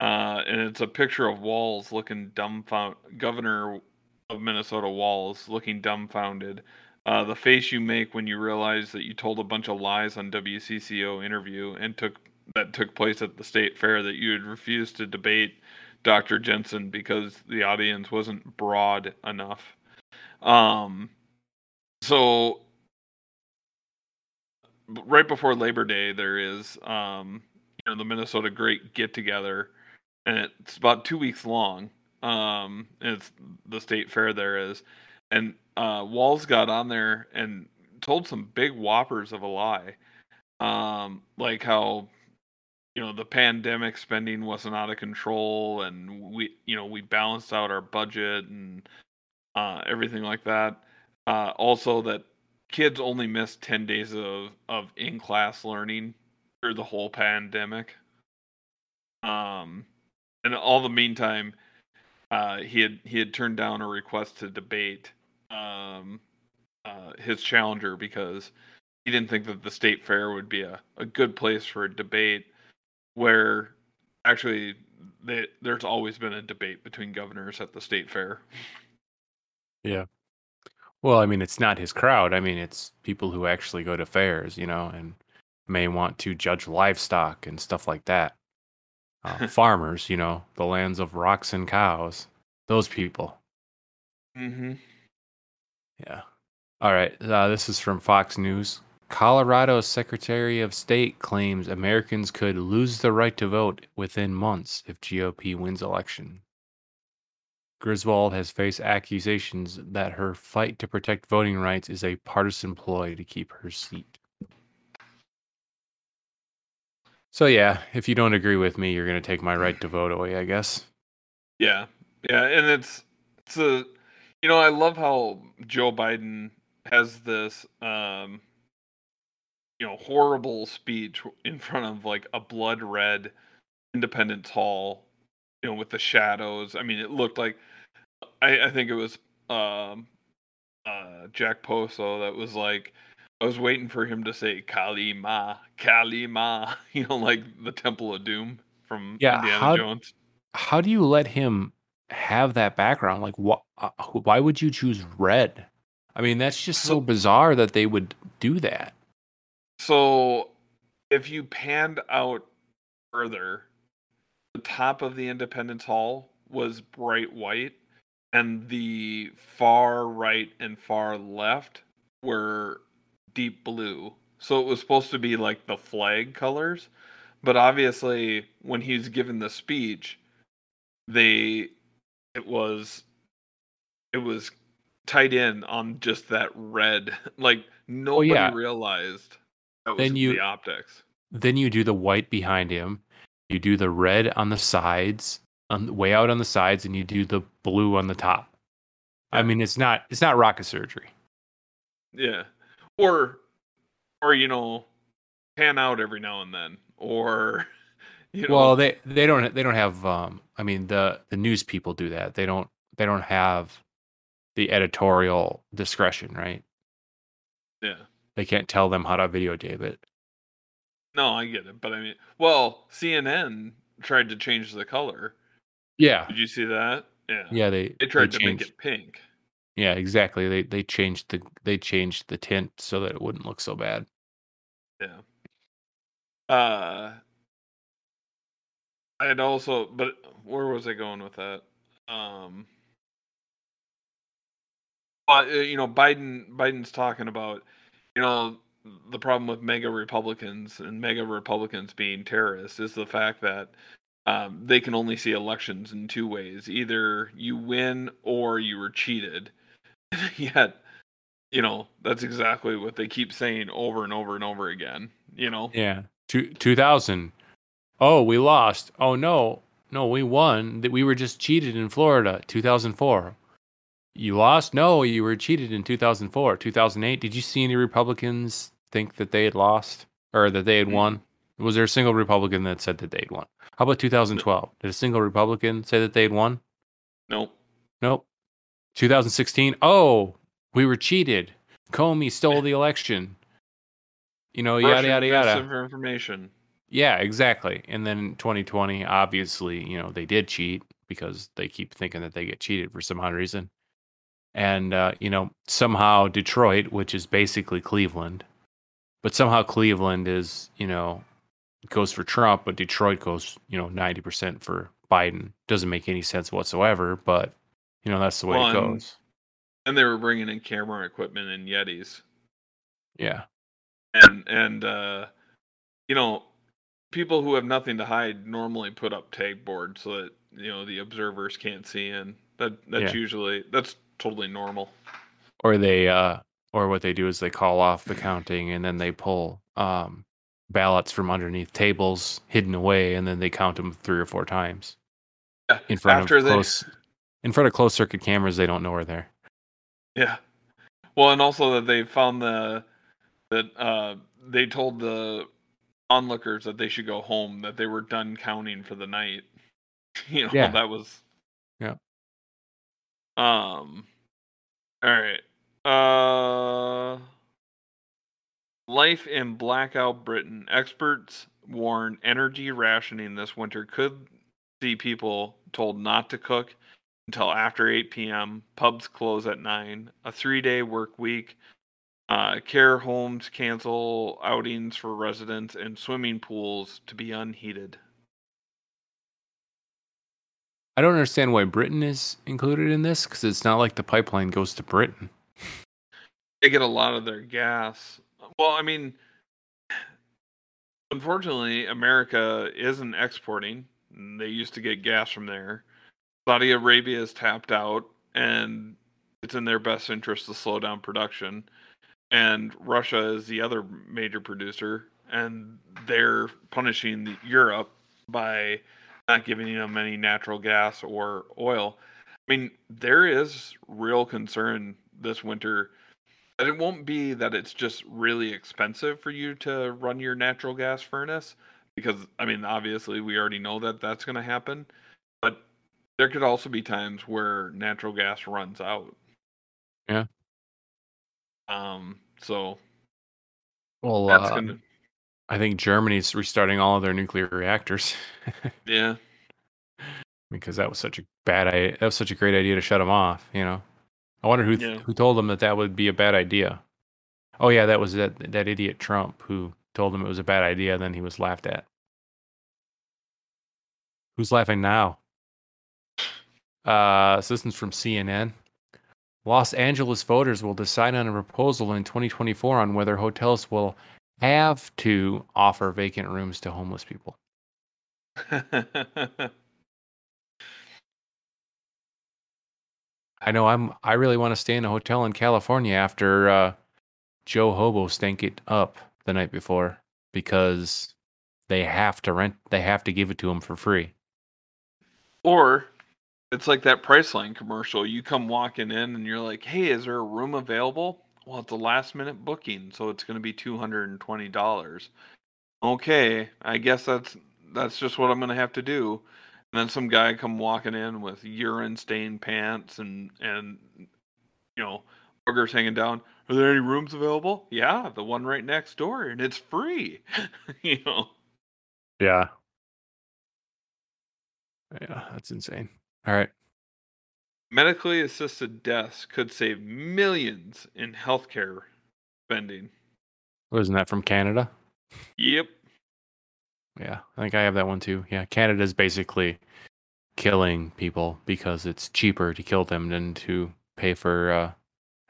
uh, and it's a picture of Walz looking dumbfounded. Governor of Minnesota Walz looking dumbfounded. Uh, the face you make when you realize that you told a bunch of lies on WCCO interview and took that took place at the state fair that you had refused to debate Dr. Jensen because the audience wasn't broad enough. Um, so right before Labor Day, there is um, you know the Minnesota Great Get Together, and it's about two weeks long. Um, it's the state fair there is, and uh, Walz got on there and told some big whoppers of a lie, um, like how you know the pandemic spending wasn't out of control and we you know we balanced out our budget and uh, everything like that uh, also that kids only missed 10 days of of in class learning through the whole pandemic um and all the meantime uh he had he had turned down a request to debate um uh his challenger because he didn't think that the state fair would be a, a good place for a debate where actually they, there's always been a debate between governors at the state fair. Yeah. Well, I mean, it's not his crowd. I mean, it's people who actually go to fairs, you know, and may want to judge livestock and stuff like that. Uh, farmers, you know, the lands of rocks and cows. Those people. Mm-hmm. Yeah. All right. Uh, this is from Fox News. Colorado's Secretary of State claims Americans could lose the right to vote within months if GOP wins election. Griswold has faced accusations that her fight to protect voting rights is a partisan ploy to keep her seat. So yeah, if you don't agree with me, you're going to take my right to vote away, I guess. Yeah, yeah, and it's it's a you know I love how Joe Biden has this um you know horrible speech in front of like a blood red Independence Hall, you know, with the shadows. I mean, it looked like I I think it was um uh Jack Poso that was like I was waiting for him to say Kali Ma, Kali Ma, you know, like the Temple of Doom from Yeah, Indiana how- Jones. How do you let him have that background? Like, wh- uh, why would you choose red? I mean, that's just so So- bizarre that they would do that. So if you panned out further, the top of the Independence Hall was bright white, and the far right and far left were deep blue. So it was supposed to be like the flag colors, but obviously when he was given the speech, they it was it was tied in on just that red. Like oh, nobody yeah. realized that was Then you- the optics. Then you do the white behind him, you do the red on the sides, on way out on the sides, and you do the blue on the top. I mean, it's not it's not rocket surgery. Yeah. Or or you know, pan out every now and then. Or You know? Well, they they don't they don't have. Um, I mean the the news people do that. They don't they don't have the editorial discretion, right? yeah. They can't tell them how to videotape it. No, I get it, but I mean, well, CNN tried to change the color. Yeah, Did you see that? Yeah. yeah. They They tried to changed, make it pink. Yeah, exactly. They they changed the they changed the tint so that it wouldn't look so bad. Yeah. Uh, I had also, but where was I going with that? Um, but uh, you know, Biden Biden's talking about, you know, the problem with MAGA Republicans and MAGA Republicans being terrorists is the fact that um, they can only see elections in two ways: either you win or you were cheated. Yet, you know, that's exactly what they keep saying over and over and over again. You know, Yeah, two two thousand. Oh, we lost. Oh no, no, we won. That we were just cheated in Florida, two thousand four. You lost? No, you were cheated in two thousand four. Two thousand eight. Did you see any Republicans think that they had lost or that they had Mm. won? Was there a single Republican that said that they'd won? How about 2012? Did a single Republican say that they'd won? nope. Nope. 2016. Oh, we were cheated. Comey stole the election. You know, yada yada yada. Misinformation. Yeah, exactly. And then 2020, obviously, you know, they did cheat because they keep thinking that they get cheated for some odd reason. And, uh, you know, somehow Detroit, which is basically Cleveland, but somehow Cleveland is, you know, goes for Trump, but Detroit goes, you know, 90% for Biden. Doesn't make any sense whatsoever, but, you know, that's the way it Well, and- goes. And they were bringing in camera equipment and Yetis. Yeah. And and uh you know, people who have nothing to hide normally put up tag boards so that, you know, the observers can't see in. That that's Yeah. usually that's totally normal. or they uh or what they do is they call off the counting and then they pull um ballots from underneath tables hidden away and then they count them three or four times Yeah, in front after of they close in front of closed circuit cameras they don't know we're there Yeah. Well, and also that they found the that uh they told the onlookers that they should go home, that they were done counting for the night. You know, Yeah. that was Yeah. Um all right. Uh Life in blackout Britain. Experts warn energy rationing this winter could see people told not to cook until after 8 p.m. Pubs close at 9. A three day work week. Uh, care homes cancel outings for residents and swimming pools to be unheated. i don't understand why britain is included in this because it's not like the pipeline goes to britain They get a lot of their gas. Well, I mean, unfortunately, America isn't exporting. They used to get gas from there. Saudi Arabia is tapped out, and it's in their best interest to slow down production. And Russia is the other major producer, and they're punishing the, Europe by not giving them any natural gas or oil. I mean, there is real concern this winter that it won't be that it's just really expensive for you to run your natural gas furnace because I mean obviously we already know that that's going to happen but there could also be times where natural gas runs out. Yeah. Um so well that's uh, going to i think germany's restarting all of their nuclear reactors yeah. because that was such a bad idea. That was such a great idea to shut them off. You know, I wonder who th- Yeah. who told them that that would be a bad idea. Oh yeah, that was that that idiot Trump who told them it was a bad idea. Then he was laughed at. Who's laughing now? Uh, assistance from CNN. Los Angeles voters will decide on a proposal in 2024 on whether hotels will have to offer vacant rooms to homeless people. I know I'm I really want to stay in a hotel in California after uh, Joe Hobo stank it up the night before because they have to rent they have to give it to him for free. or it's like that Priceline commercial. You come walking in and you're like, "Hey, is there a room available?" Well, it's a last minute booking, so it's going to be $220. Okay, I guess that's that's just what I'm gonna have to do. And then some guy come walking in with urine stained pants and and you know boogers hanging down. Are there any rooms available? Yeah, the one right next door, and it's free. you know. Yeah. Yeah, that's insane. All right. Medically assisted deaths could save millions in healthcare spending. Wasn't that from Canada? Yep. Yeah, I think I have that one too. Yeah, Canada's basically killing people because it's cheaper to kill them than to pay for uh,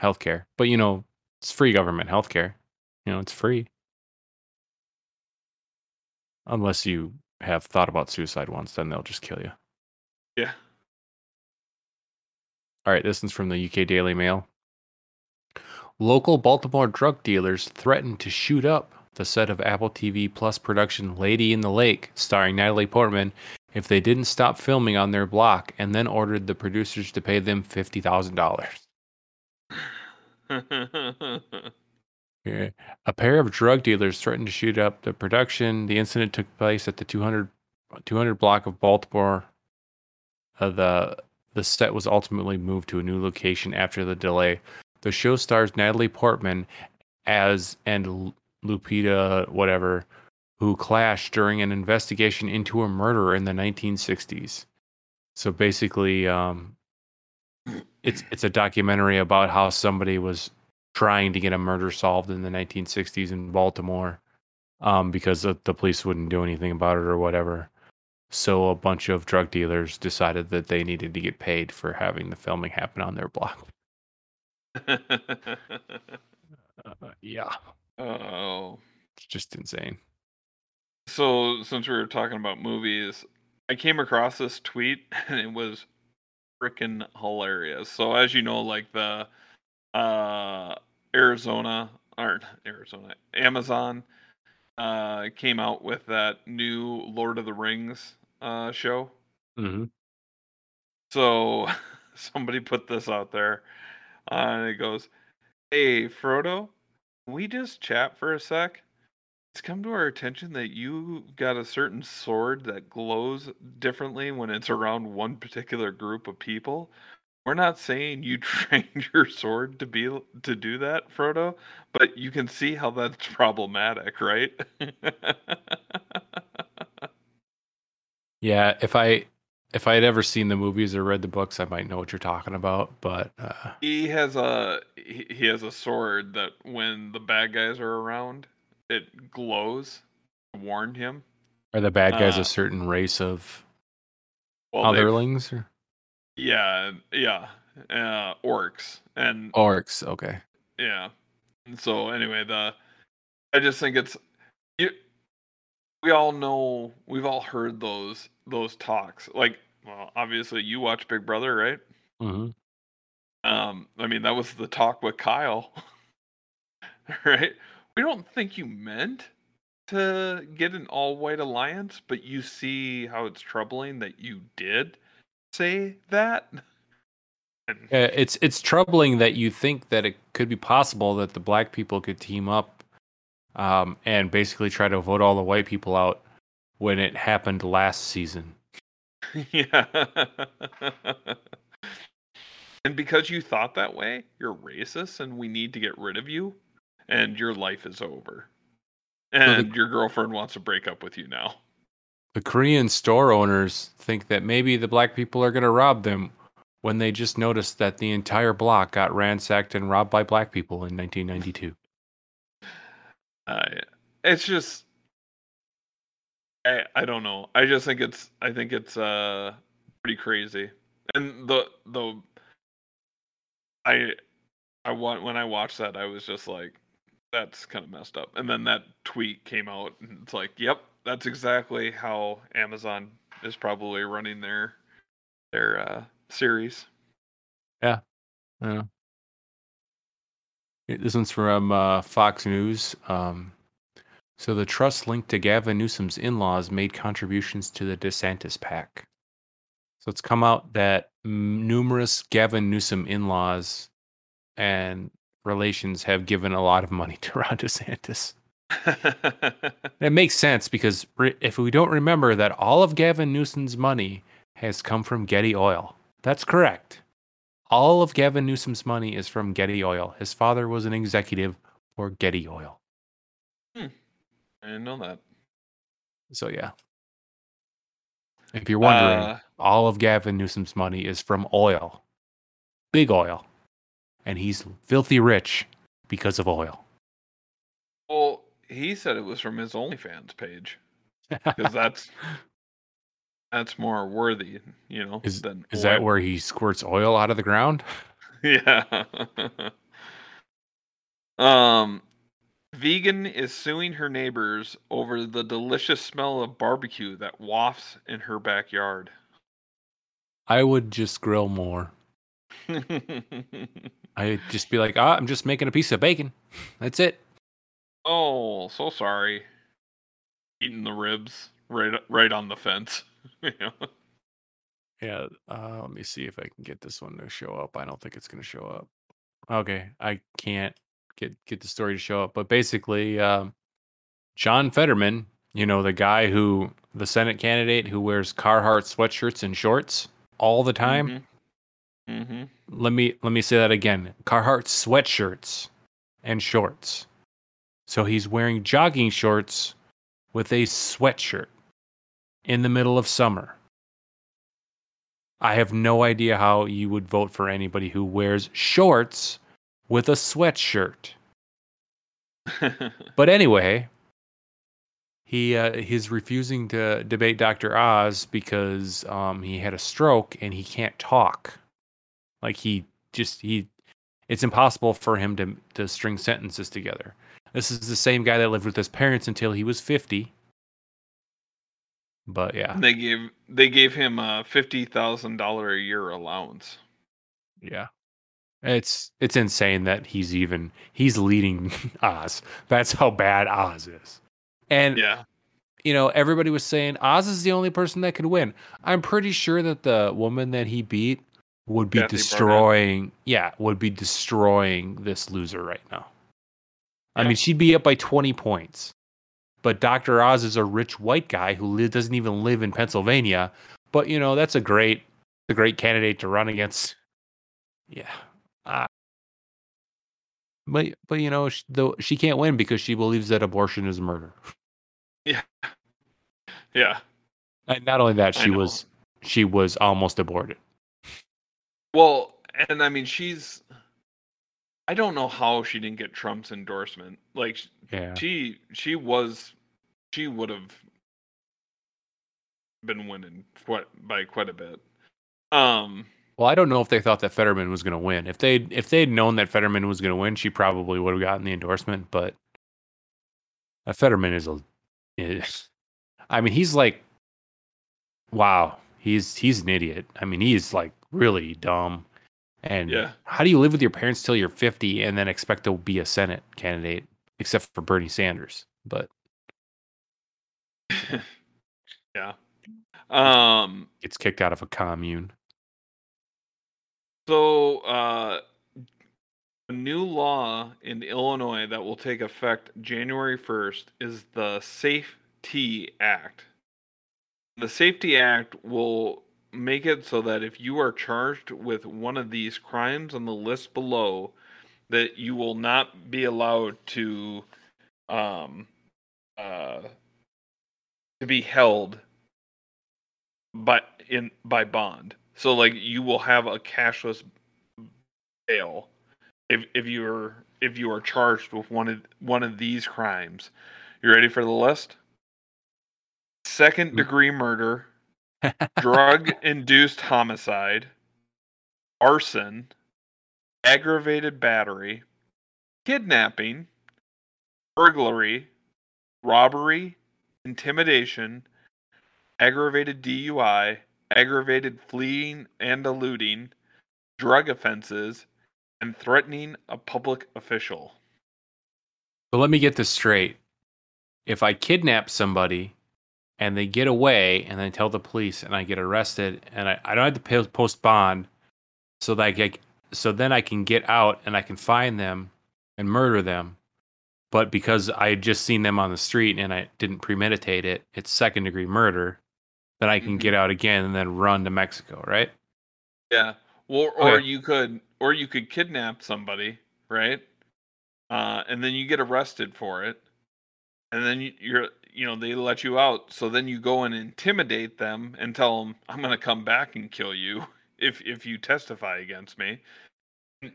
healthcare. But you know, it's free government healthcare. You know, it's free. Unless you have thought about suicide once, then they'll just kill you. Yeah. All right, this one's from the UK Daily Mail. Local Baltimore drug dealers threatened to shoot up the set of Apple TV Plus production Lady in the Lake, starring Natalie Portman, if they didn't stop filming on their block and then ordered the producers to pay them $50,000. Yeah. A pair of drug dealers threatened to shoot up the production. The incident took place at the 200, 200 block of Baltimore. Uh, the the set was ultimately moved to a new location after the delay. The show stars Natalie Portman as and Lupita whatever, who clashed during an investigation into a murder in the 1960s. So basically, um, it's it's a documentary about how somebody was trying to get a murder solved in the 1960s in Baltimore um, because the, the police wouldn't do anything about it or whatever. So a bunch of drug dealers decided that they needed to get paid for having the filming happen on their block. Uh, yeah, oh. it's just insane. So since we were talking about movies, I came across this tweet and it was freaking hilarious. So as you know, like the uh Arizona or Arizona Amazon uh came out with that new Lord of the Rings uh show. hmm So somebody put this out there uh, and it goes, Hey Frodo, can we just chat for a sec? It's come to our attention that you got a certain sword that glows differently when it's around one particular group of people. We're not saying you trained your sword to be to do that, Frodo, but you can see how that's problematic, right? Yeah, if I if I had ever seen the movies or read the books, I might know what you're talking about. But uh, he has a he has a sword that when the bad guys are around, it glows to warn him. are the bad guys Uh, a certain race of Well, otherlings or Yeah, yeah, uh, orcs, and orcs? Okay. yeah. And so anyway, the I just think it's. We all know, we've all heard those those talks. Like, well, obviously you watch Big Brother, right? hmm Um, I mean that was the talk with Kyle, right? We don't think you meant to get an all white alliance, but you see how it's troubling that you did say that. And Uh, it's it's troubling that you think that it could be possible that the black people could team up um, and basically try to vote all the white people out when it happened last season. yeah. and because you thought that way, you're racist and we need to get rid of you and your life is over. And your girlfriend wants to break up with you now. The Korean store owners think that maybe the black people are going to rob them when they just noticed that the entire block got ransacked and robbed by black people in 1992. Uh, it's just I I don't know. I just think it's I think it's uh pretty crazy. And the the I I want when I watched that I was just like that's kind of messed up. And then that tweet came out and it's like, yep, that's exactly how Amazon is probably running their their uh series. Yeah. This one's from uh, Fox News. Um, so the trust linked to Gavin Newsom's in-laws made contributions to the DeSantis PAC. So it's come out that m- numerous Gavin Newsom in-laws and relations have given a lot of money to Ron DeSantis. It makes sense because re- if we don't remember that all of Gavin Newsom's money has come from Getty Oil. That's correct. All of Gavin Newsom's money is from Getty Oil. His father was an executive for Getty Oil. I didn't know that. So yeah. If you're wondering, Uh, all of Gavin Newsom's money is from oil. Big oil. And he's filthy rich because of oil. well, he said it was from his OnlyFans page because that's that's more worthy, you know. Is- than Is that where he squirts oil out of the ground? Yeah. um, vegan is suing her neighbors over the delicious smell of barbecue that wafts in her backyard. I would just grill more. I'd just be like, ah, I'm just making a piece of bacon. That's it. oh, so sorry. Eating the ribs right right on the fence. know? Yeah. Uh, let me see if I can get this one to show up. I don't think it's going to show up. Okay. I can't get get the story to show up. But basically, um, John Fetterman, you know, the guy who, the Senate candidate who wears Carhartt sweatshirts and shorts all the time. Mm-hmm. let me let me say that again. Carhartt sweatshirts and shorts. So he's wearing jogging shorts with a sweatshirt in the middle of summer. I have no idea how you would vote for anybody who wears shorts with a sweatshirt. But anyway, he uh, he's refusing to debate Dr. Oz because um, he had a stroke and he can't talk. Like he just he, it's impossible for him to to string sentences together. This is the same guy that lived with his parents until he was fifty. But yeah, they gave they gave him a fifty thousand dollar a year allowance. yeah, it's it's insane that he's even he's leading Oz. That's how bad Oz is. And Yeah. you know, everybody was saying Oz is the only person that could win. I'm pretty sure that the woman that he beat would be Kathy Barnette. destroying, yeah, would be destroying this loser right now. I mean, she'd be up by 20 points. But Dr. Oz is a rich white guy who li- doesn't even live in Pennsylvania. But you know, that's a great, a great candidate to run against. Yeah. Uh, but but you know, she, though she can't win because she believes that abortion is murder. Yeah. Yeah. And not only that, she was she was almost aborted. Well, and I mean, she's. I don't know how she didn't get Trump's endorsement. Like Yeah. she, she was, she would have been winning quite by quite a bit. Um. Well, I don't know if they thought that Fetterman was going to win. If they if they'd known that Fetterman was going to win, she probably would have gotten the endorsement. But uh, Fetterman is a, is, I mean, he's like, wow, he's he's an idiot. I mean, he's like really dumb. And Yeah. how do you live with your parents till you're 50 and then expect to be a Senate candidate, except for Bernie Sanders? But yeah. Um. gets kicked out of a commune. So, uh, a new law in Illinois that will take effect January 1st is the Safety Act. The Safety Act will make it so that if you are charged with one of these crimes on the list below, that you will not be allowed to, um, uh, to be held by in by bond. So like you will have a cashless bail if if you're if you are charged with one of one of these crimes. You ready for the list? Second degree murder, drug induced homicide, arson, aggravated battery, kidnapping, burglary, robbery, intimidation, aggravated DUI, aggravated fleeing and eluding, drug offenses, and threatening a public official. But let me get this straight. If I kidnap somebody and they get away and I tell the police and I get arrested and I, I don't have to pay, post bond so that I get, so then I can get out and I can find them and murder them. but because I had just seen them on the street and I didn't premeditate it, it's second degree murder. Then I can get out again and then run to Mexico, right? Yeah. Well, or Okay. you could or you could kidnap somebody, right? Uh, and then you get arrested for it, and then you, you're you know they let you out. So then you go and intimidate them and tell them, "I'm going to come back and kill you if if you testify against me."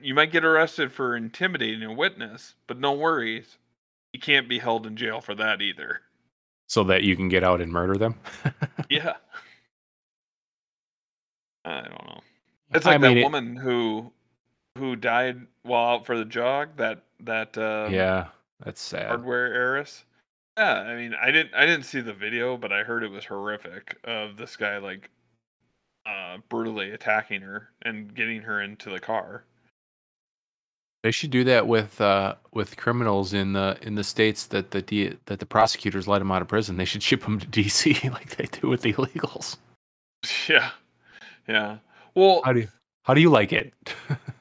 You might get arrested for intimidating a witness, but no worries, you can't be held in jail for that either. So that you can get out and murder them. Yeah. I don't know. It's I like mean, that it- woman who who died while out for the jog. That that uh, yeah, that's sad. hardware heiress. Yeah, I mean, I didn't I didn't see the video, but I heard it was horrific of this guy like uh, brutally attacking her and getting her into the car. They should do that with uh, with criminals in the in the states that the D, that the prosecutors let them out of prison. They should ship them to DC like they do with the illegals. Yeah, yeah. Well, How do you how do you like it?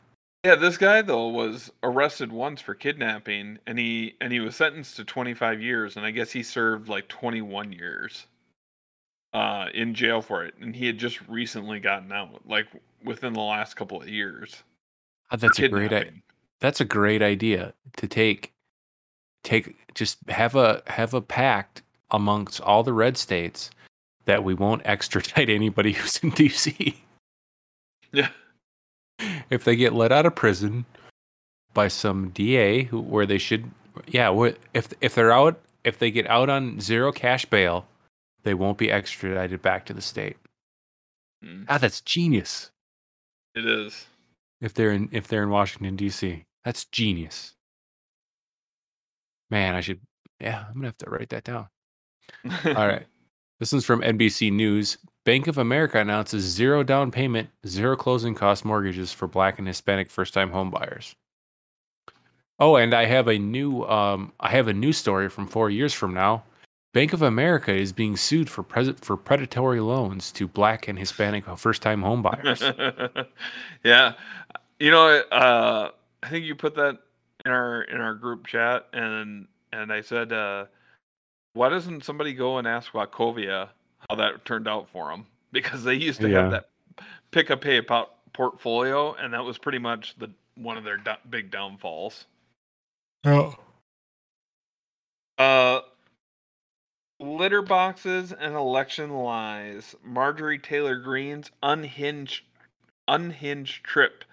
Yeah, this guy though was arrested once for kidnapping, and he and he was sentenced to 25 years, and I guess he served like 21 years uh, in jail for it, and he had just recently gotten out, like within the last couple of years. Oh, that's a great idea. That's a great idea to take take just have a have a pact amongst all the red states that we won't extradite anybody who's in DC. Yeah, if they get let out of prison by some DA who where they should yeah, if if they're out if they get out on zero cash bail, they won't be extradited back to the state. Mm, Ah, that's genius. it is. If they're in if they're in Washington D.C., that's genius. Man, I should yeah, I'm gonna have to write that down. All right. This is from NBC News. Bank of America announces zero down payment, zero closing cost mortgages for black and Hispanic first time home buyers. Oh, and I have a new um I have a new story from 4 years from now. Bank of America is being sued for pres- for predatory loans to black and Hispanic first time home buyers. yeah, you know, uh, I think you put that in our in our group chat, and and I said, uh, why doesn't somebody go and ask Wachovia how that turned out for them? Because they used to Yeah. have that pick a pay po- portfolio, and that was pretty much the one of their do- big downfalls. Oh. Uh, litter boxes and election lies. Marjorie Taylor Greene's unhinged, unhinged trip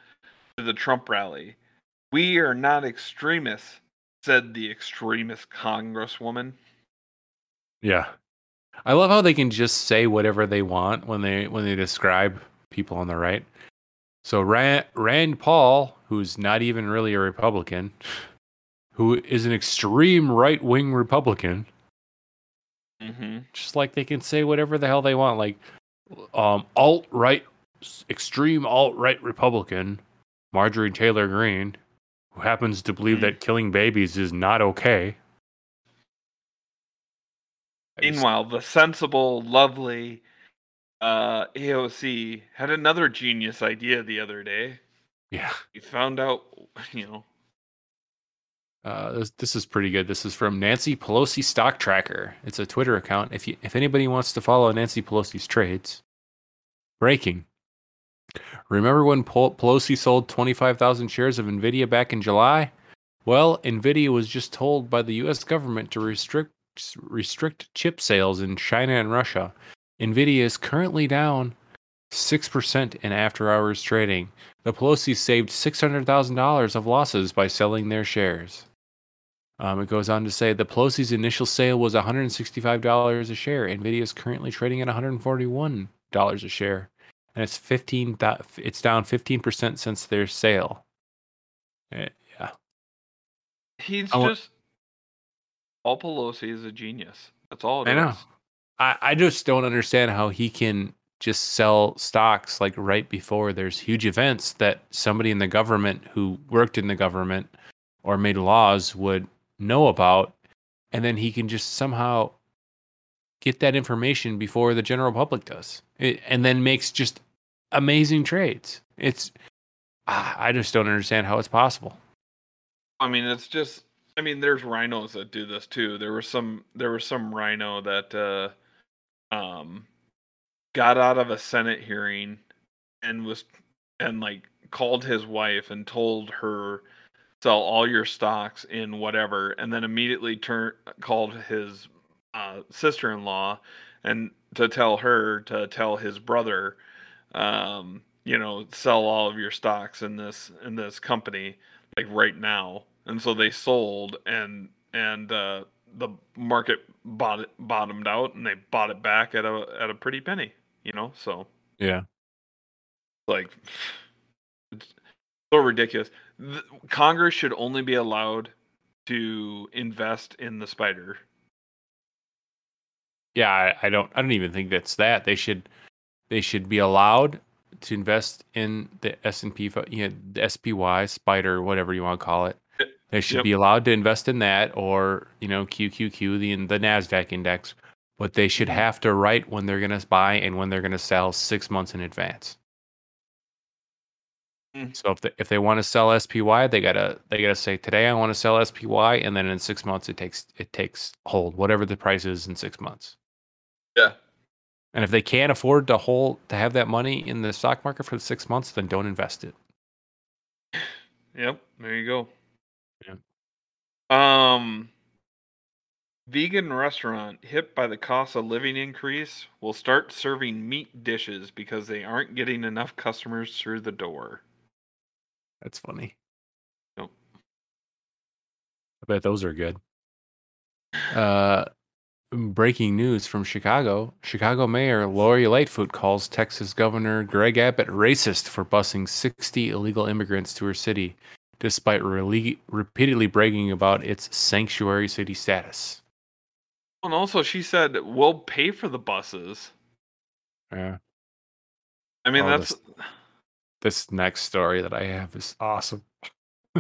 to the Trump rally. We are not extremists, said the extremist congresswoman. Yeah. I love how they can just say whatever they want when they when they describe people on the right. So Rand, Rand Paul, who's not even really a Republican, who is an extreme right-wing Republican, Mm-hmm. just like they can say whatever the hell they want like um alt-right extreme alt-right Republican Marjorie Taylor Greene, who happens to believe Mhm. that killing babies is not okay. Meanwhile, the sensible, lovely uh, AOC had another genius idea the other day. yeah. We found out, you know, Uh, this, this is pretty good. This is from Nancy Pelosi Stock Tracker. It's a Twitter account. If you, if anybody wants to follow Nancy Pelosi's trades, breaking. Remember when Pol- Pelosi sold 25,000 shares of Nvidia back in July? Well, Nvidia was just told by the U.S. government to restrict restrict chip sales in China and Russia. Nvidia is currently down six percent in after-hours trading. The Pelosi saved six hundred thousand dollars of losses by selling their shares. Um, it goes on to say the Pelosi's initial sale was $165 a share. Nvidia is currently trading at $141 a share, and it's 15. thou- It's down 15% since their sale. Eh, Yeah, he's I just Paul Pelosi is a genius. That's all it I is. know. I, I just don't understand how he can just sell stocks like right before there's huge events that somebody in the government who worked in the government or made laws would know about and then he can just somehow get that information before the general public does it, and then makes just amazing trades it's ah, i just don't understand how it's possible I mean, it's just I mean, there's rhinos that do this too. There was some there was some rhino that uh, um got out of a Senate hearing and was and like called his wife and told her sell all your stocks in whatever, and then immediately turned called his uh, sister-in-law and to tell her to tell his brother, um, you know, sell all of your stocks in this in this company like right now. And so they sold and and uh, the market bought it bottomed out and they bought it back at a at a pretty penny, you know. So Yeah. like it's so ridiculous. The, Congress should only be allowed to invest in the spider. Yeah, I, I don't I don't even think that's that. They should they should be allowed to invest in the S and P, you know, the SPY, Spider, whatever you want to call it. They should Yep. be allowed to invest in that, or you know, QQQ, the the Nasdaq index. But they should Mhm. have to write when they're going to buy and when they're going to sell six months in advance. Mm. So if they, if they want to sell SPY, they gotta they gotta say today I want to sell SPY, and then in six months it takes it takes hold whatever the price is in six months. Yeah. And if they can't afford to hold to have that money in the stock market for six months, then don't invest it. Yep, there you go. Um vegan restaurant hit by the cost of living increase will start serving meat dishes because they aren't getting enough customers through the door. That's funny. Nope. I bet those are good. Uh, breaking news from Chicago: Chicago Mayor Lori Lightfoot calls Texas Governor Greg Abbott racist for busing 60 illegal immigrants to her city, despite repeatedly bragging about its sanctuary city status. Oh, and also she said we'll pay for the buses. Yeah. I mean Oh, that's this- This next story that I have is awesome.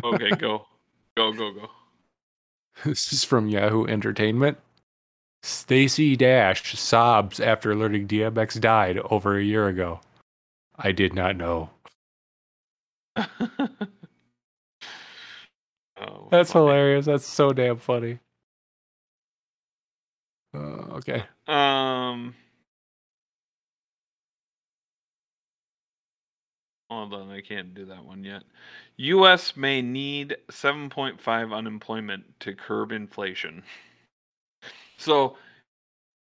okay, go. Go, go, go. This is from Yahoo Entertainment. Stacey Dash sobs after learning DMX died over a year ago. I did not know. oh, That's funny. hilarious. That's so damn funny. Uh, okay. Um Hold on, I can't do that one yet. US may need 7.5 unemployment to curb inflation. So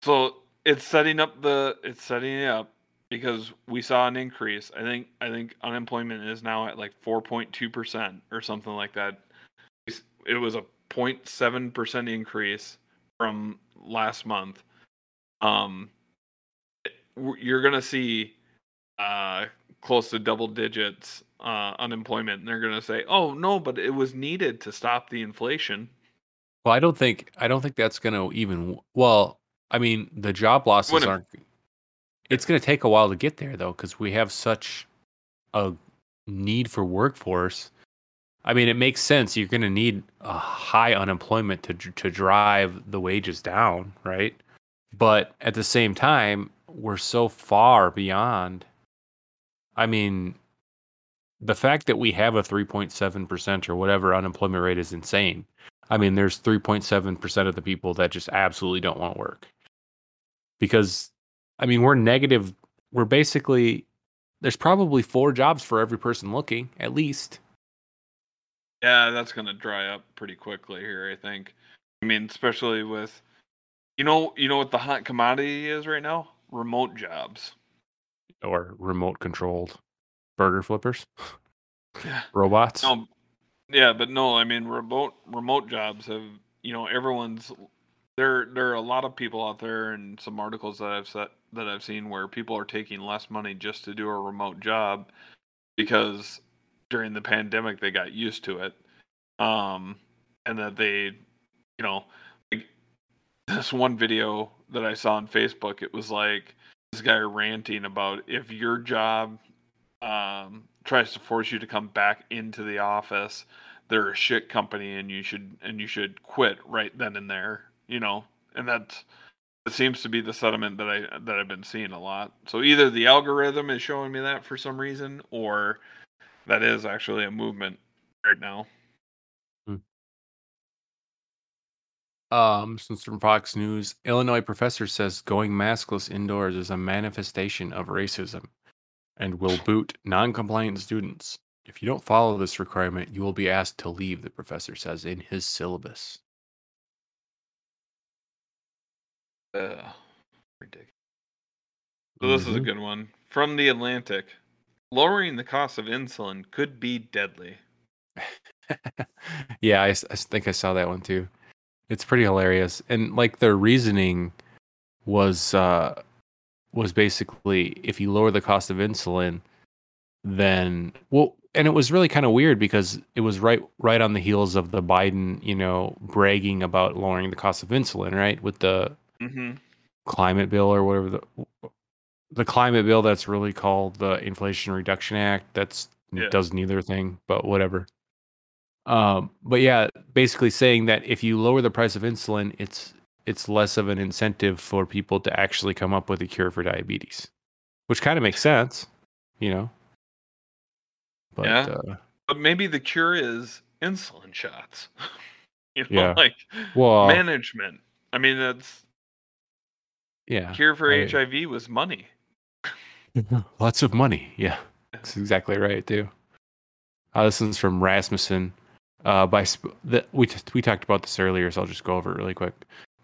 so it's setting up the it's setting it up because we saw an increase. I think I think unemployment is now at like 4.2% or something like that. It was a 0.7% increase from last month. Um you're going to see uh close to double digits uh unemployment and they're going to say, "Oh, no, but it was needed to stop the inflation." Well, I don't think I don't think that's going to even well, I mean, the job losses Wouldn't- aren't It's going to take a while to get there though cuz we have such a need for workforce. I mean, it makes sense. You're going to need a high unemployment to to drive the wages down, right? But at the same time, we're so far beyond. I mean, the fact that we have a 3.7% or whatever unemployment rate is insane. I mean, there's 3.7% of the people that just absolutely don't want to work. Because, I mean, we're negative. We're basically, there's probably four jobs for every person looking, at least. Yeah, that's going to dry up pretty quickly here, I think. I mean, especially with you know, you know what the hot commodity is right now? Remote jobs. Or remote controlled burger flippers, Yeah. robots. No, yeah, but no, I mean remote remote jobs have you know everyone's there. There are a lot of people out there, and some articles that I've set that I've seen where people are taking less money just to do a remote job because during the pandemic they got used to it, um, and that they, you know, like this one video that I saw on Facebook, it was like this guy ranting about if your job um, tries to force you to come back into the office, they're a shit company and you should and you should quit right then and there. You know, and that's it seems to be the sentiment that I that I've been seeing a lot. So either the algorithm is showing me that for some reason, or that is actually a movement right now. Um, since from Fox News, Illinois professor says going maskless indoors is a manifestation of racism and will boot non-compliant students. If you don't follow this requirement, you will be asked to leave, the professor says in his syllabus. Uh, ridiculous. So this is a Mhm. good one from the Atlantic. Lowering the cost of insulin could be deadly. yeah, I think I saw that one too. It's pretty hilarious, and like their reasoning was uh was basically if you lower the cost of insulin, then well, and it was really kind of weird because it was right right on the heels of the Biden, you know, bragging about lowering the cost of insulin, right, with the Mm-hmm. climate bill or whatever the the climate bill that's really called the Inflation Reduction Act. That's Yeah. does neither thing, but whatever. Um, but yeah, basically saying that if you lower the price of insulin, it's it's less of an incentive for people to actually come up with a cure for diabetes, which kind of makes sense, you know. But Yeah. uh, But maybe the cure is insulin shots. you know, Yeah. like well, management. I mean, that's yeah, cure for I- HIV was money. Lots of money. Yeah, that's exactly right too. Uh, this one's from Rasmussen. Uh, by sp- the, we t- we talked about this earlier, so I'll just go over it really quick.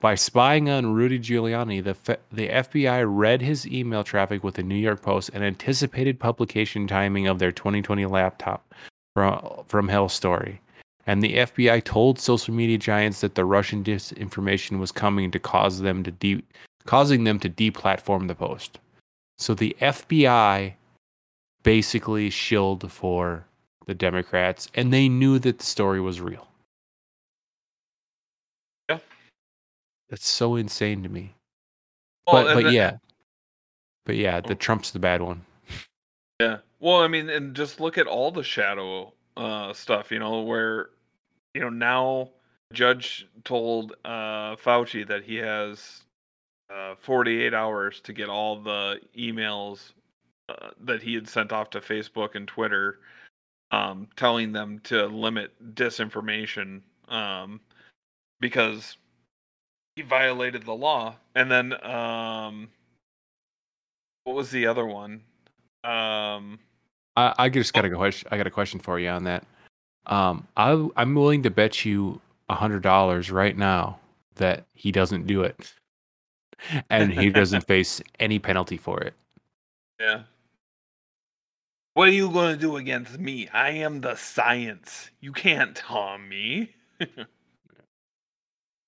By spying on Rudy Giuliani, the fe- the FBI read his email traffic with the New York Post and anticipated publication timing of their 2020 laptop from from Hell Story. And the FBI told social media giants that the Russian disinformation was coming to cause them to de- causing them to deplatform the post. So the FBI basically shilled for the Democrats, and they knew that the story was real. Yeah. That's so insane to me. Well, but but the- yeah, but yeah, the. Trump's the bad one. Yeah. Well, I mean, and just look at all the shadow uh, stuff, you know, where, you know, now judge told uh, Fauci that he has uh, 48 hours to get all the emails uh, that he had sent off to Facebook and Twitter, um, telling them to limit disinformation um, because he violated the law. And then, um, what was the other one? Um, I, I just got a question. I got a question for you on that. Um, I I'm willing to bet you a hundred dollars right now that he doesn't do it, and he doesn't face any penalty for it. Yeah. What are you going to do against me? I am the science. You can't harm me.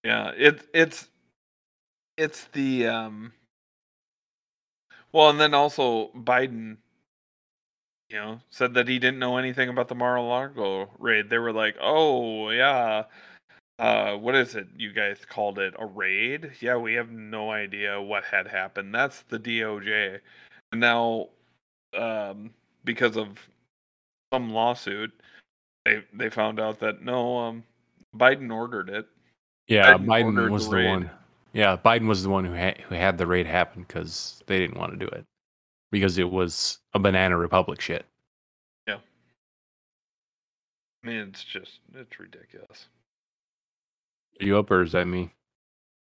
yeah, it it's it's the um well, and then also Biden you know, said that he didn't know anything about the Mar-a-Lago raid. They were like, "Oh, yeah, uh what is it you guys called it? A raid? Yeah we have no idea what had happened. That's the doj and now um because of some lawsuit they they found out that no um biden ordered it. Yeah, Biden Biden, was the the one. Yeah, Biden was the one who had who had the raid happen because they didn't want to do it because it was a banana republic shit. Yeah. I mean it's just it's ridiculous Are you up or is that me?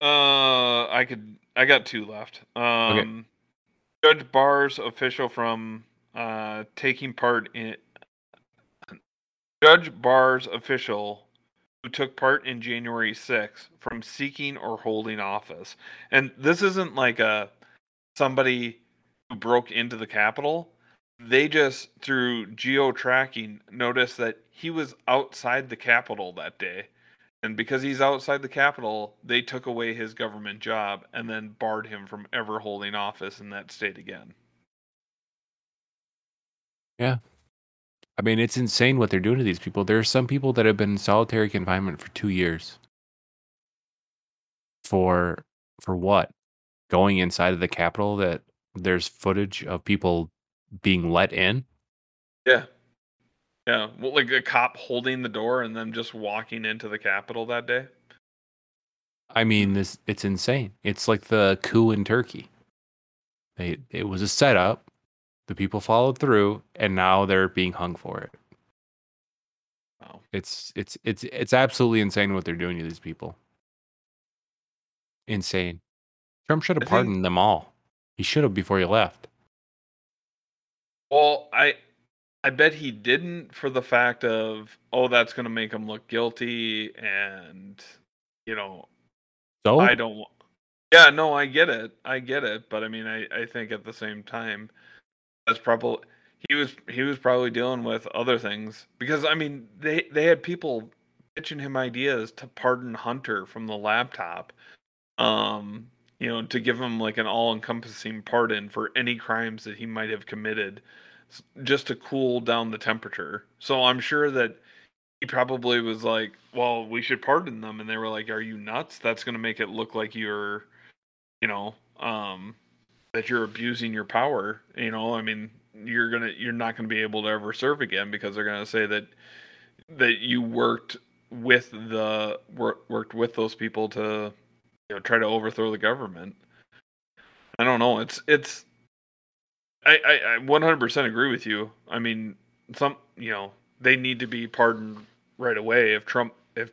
Uh, I could. I got two left. Um, Judge bars official from uh taking part in. Judge bars official who took part in January 6th from seeking or holding office, and this isn't like a somebody who broke into the Capitol. They just through geo tracking noticed that he was outside the Capitol that day. And because he's outside the Capitol, they took away his government job and then barred him from ever holding office in that state again. Yeah. I mean, it's insane what they're doing to these people. There are some people that have been in solitary confinement for two years. For for what? Going inside of the Capitol that there's footage of people being let in. Yeah. Yeah. Well, like a cop holding the door and then just walking into the Capitol that day. I mean, this it's insane. It's like the coup in Turkey. They it was a setup. The people followed through, and now they're being hung for it. Wow. It's it's it's it's absolutely insane what they're doing to these people. insane. Trump should I have think- pardoned them all. He should have before he left. Well, I I bet he didn't for the fact of oh that's going to make him look guilty and you know So I don't Yeah, no, I get it. I get it, but I mean I I think at the same time that's probably he was he was probably dealing with other things because I mean they they had people pitching him ideas to pardon Hunter from the laptop. Um you know, to give him like an all-encompassing pardon for any crimes that he might have committed just to cool down the temperature. So I'm sure that he probably was like, "Well, we should pardon them," and they were like, "Are you nuts? That's going to make it look like you're, you know, um, that you're abusing your power. You know, I mean, you're gonna, you're not going to be able to ever serve again because they're going to say that that you worked with the wor- worked with those people to, you know, try to overthrow the government." I don't know. It's it's I, I, I 100% agree with you. I mean, some you know they need to be pardoned right away. If Trump if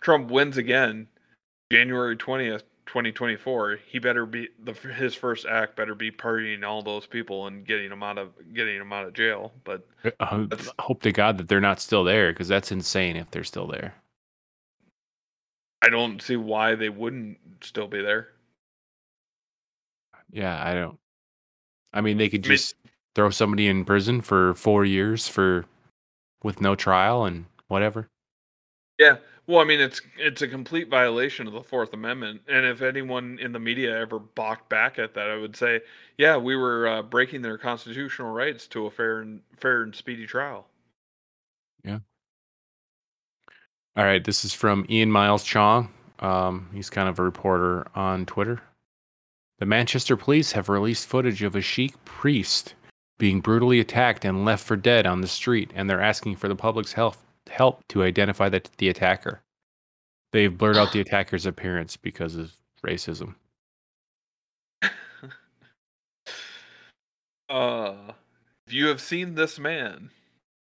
Trump wins again, January 20th, 2024, he better be the his first act better be pardoning all those people and getting them out of getting them out of jail. But uh, I hope to God that they're not still there because that's insane if they're still there. I don't see why they wouldn't still be there. Yeah, I don't. I mean, they could I mean- just throw somebody in prison for four years for with no trial and whatever. Yeah. Well, I mean, it's it's a complete violation of the Fourth Amendment, and if anyone in the media ever balked back at that, I would say, yeah, we were uh, breaking their constitutional rights to a fair and fair and speedy trial. Yeah. All right, this is from Ian Miles Cheong. Um, he's kind of a reporter on Twitter. The Manchester police have released footage of a Sikh priest being brutally attacked and left for dead on the street, and they're asking for the public's help help to identify the, the attacker. They've blurred out the attacker's appearance because of racism. Uh, if you have seen this man,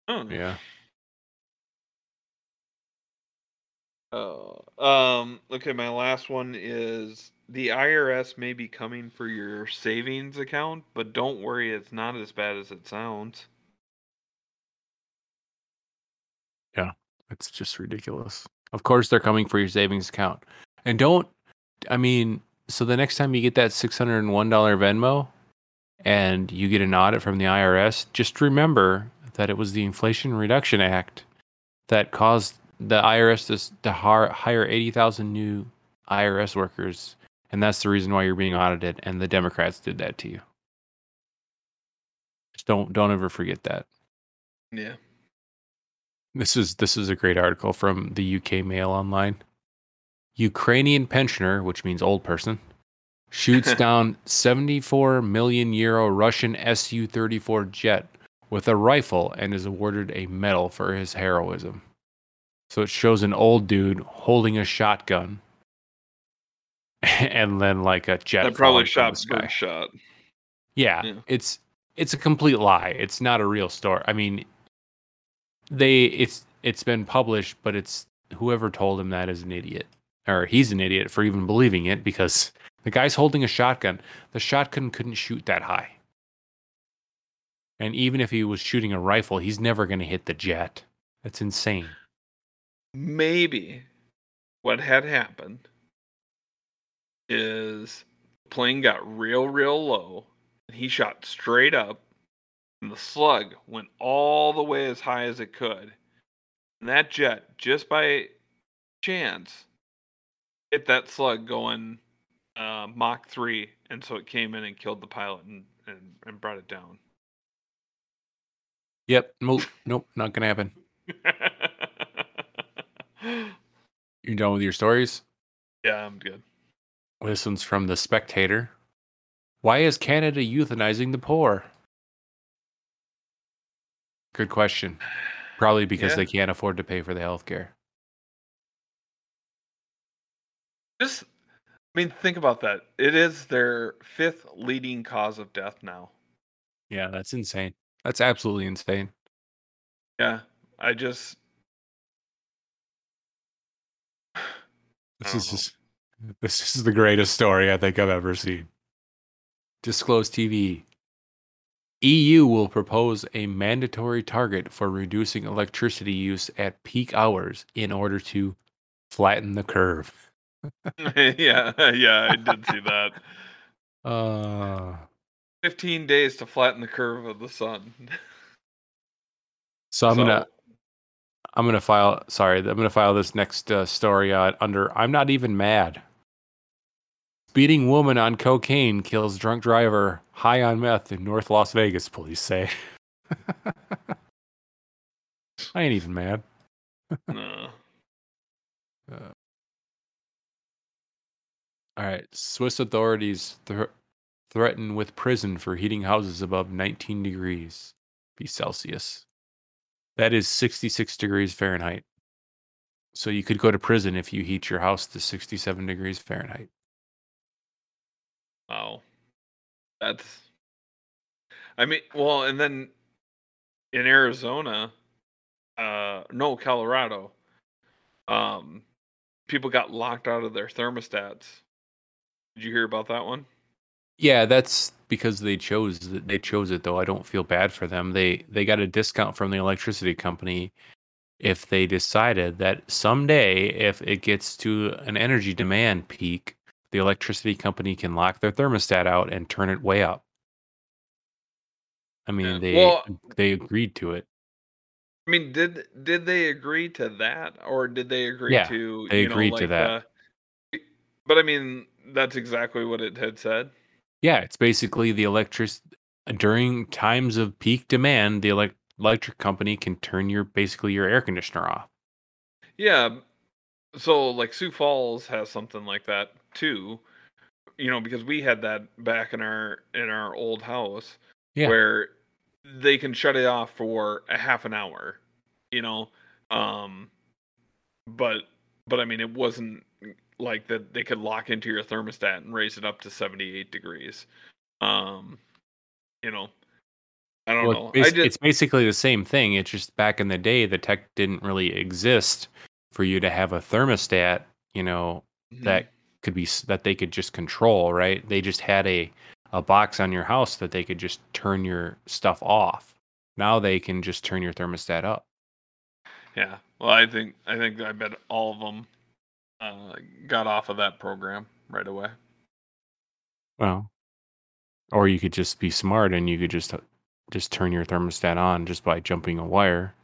oh, Yeah. Oh, um, okay. My last one is the IRS may be coming for your savings account, but don't worry, it's not as bad as it sounds. Yeah, it's just ridiculous. Of course, they're coming for your savings account. And don't, I mean, so the next time you get that $601 Venmo and you get an audit from the IRS, just remember that it was the Inflation Reduction Act that caused the IRS to, s- to har- hire 80,000 new IRS workers. And that's the reason why you're being audited. And the Democrats did that to you. Just don't, don't ever forget that. Yeah. This is this is a great article from the UK Mail Online. Ukrainian pensioner, which means old person, shoots down 74 million euro Russian Su-34 jet with a rifle and is awarded a medal for his heroism. So it shows an old dude holding a shotgun and then like a jet That probably shot sky. shot. Yeah, Yeah. it's it's a complete lie. It's not a real story. I mean, they it's it's been published, but it's whoever told him that is an idiot, or he's an idiot for even believing it because the guy's holding a shotgun. The shotgun couldn't shoot that high, and even if he was shooting a rifle, he's never going to hit the jet. That's insane. Maybe what had happened is the plane got real, real low, and he shot straight up, and the slug went all the way as high as it could. And that jet, just by chance, hit that slug going uh, Mach 3, and so it came in and killed the pilot and, and, and brought it down. Yep. Nope. Nope. Not going to happen. You done with your stories? yeah, I'm good. This one's from The Spectator. Why is Canada euthanizing the poor? Good question. Probably because Yeah. they can't afford to pay for the health care. Just, I mean, think about that. It is their fifth leading cause of death now. Yeah, that's insane. That's absolutely insane. Yeah, I just, This is just This is the greatest story I think I've ever seen. Disclose TV. EU will propose a mandatory target for reducing electricity use at peak hours in order to flatten the curve. yeah, yeah, I did see that. Uh, 15 days to flatten the curve of the sun. so I'm gonna So- I'm gonna file. Sorry, I'm gonna file this next uh, story uh, under. I'm not even mad. Beating woman on cocaine kills drunk driver high on meth in North Las Vegas. Police say. I ain't even mad. No. All right. Swiss authorities thr threaten with prison for heating houses above 19 degrees Celsius. That is 66 degrees Fahrenheit. So you could go to prison if you heat your house to 67 degrees Fahrenheit. Wow. That's. I mean, well, and then in Arizona, uh, no, Colorado, um, people got locked out of their thermostats. Did you hear about that one? Yeah, that's because they chose th- they chose it though. I don't feel bad for them. They they got a discount from the electricity company if they decided that someday if it gets to an energy demand peak, the electricity company can lock their thermostat out and turn it way up. I mean, Yeah. they Well- they agreed to it. I mean, did did they agree to that, or did they agree Yeah, to? they you know, agreed to like that. the- but I mean, that's exactly what it had said. Yeah, it's basically the electric during times of peak demand, the elec- electric company can turn your basically your air conditioner off. Yeah. So like Sioux Falls has something like that too. You know, because we had that back in our in our old house Yeah. where they can shut it off for a half an hour, you know. Um but but I mean it wasn't like that they could lock into your thermostat and raise it up to 78 degrees. Um you know. I don't Well, know. it's, I just it's basically the same thing. It's just back in the day, the tech didn't really exist for you to have a thermostat, you know, Mhm. that could be that they could just control, right? They just had a a box on your house that they could just turn your stuff off. Now they can just turn your thermostat up. Yeah. Well, I think I think I bet all of them uh, got off of that program right away. Well, or you could just be smart and you could just uh, just turn your thermostat on just by jumping a wire.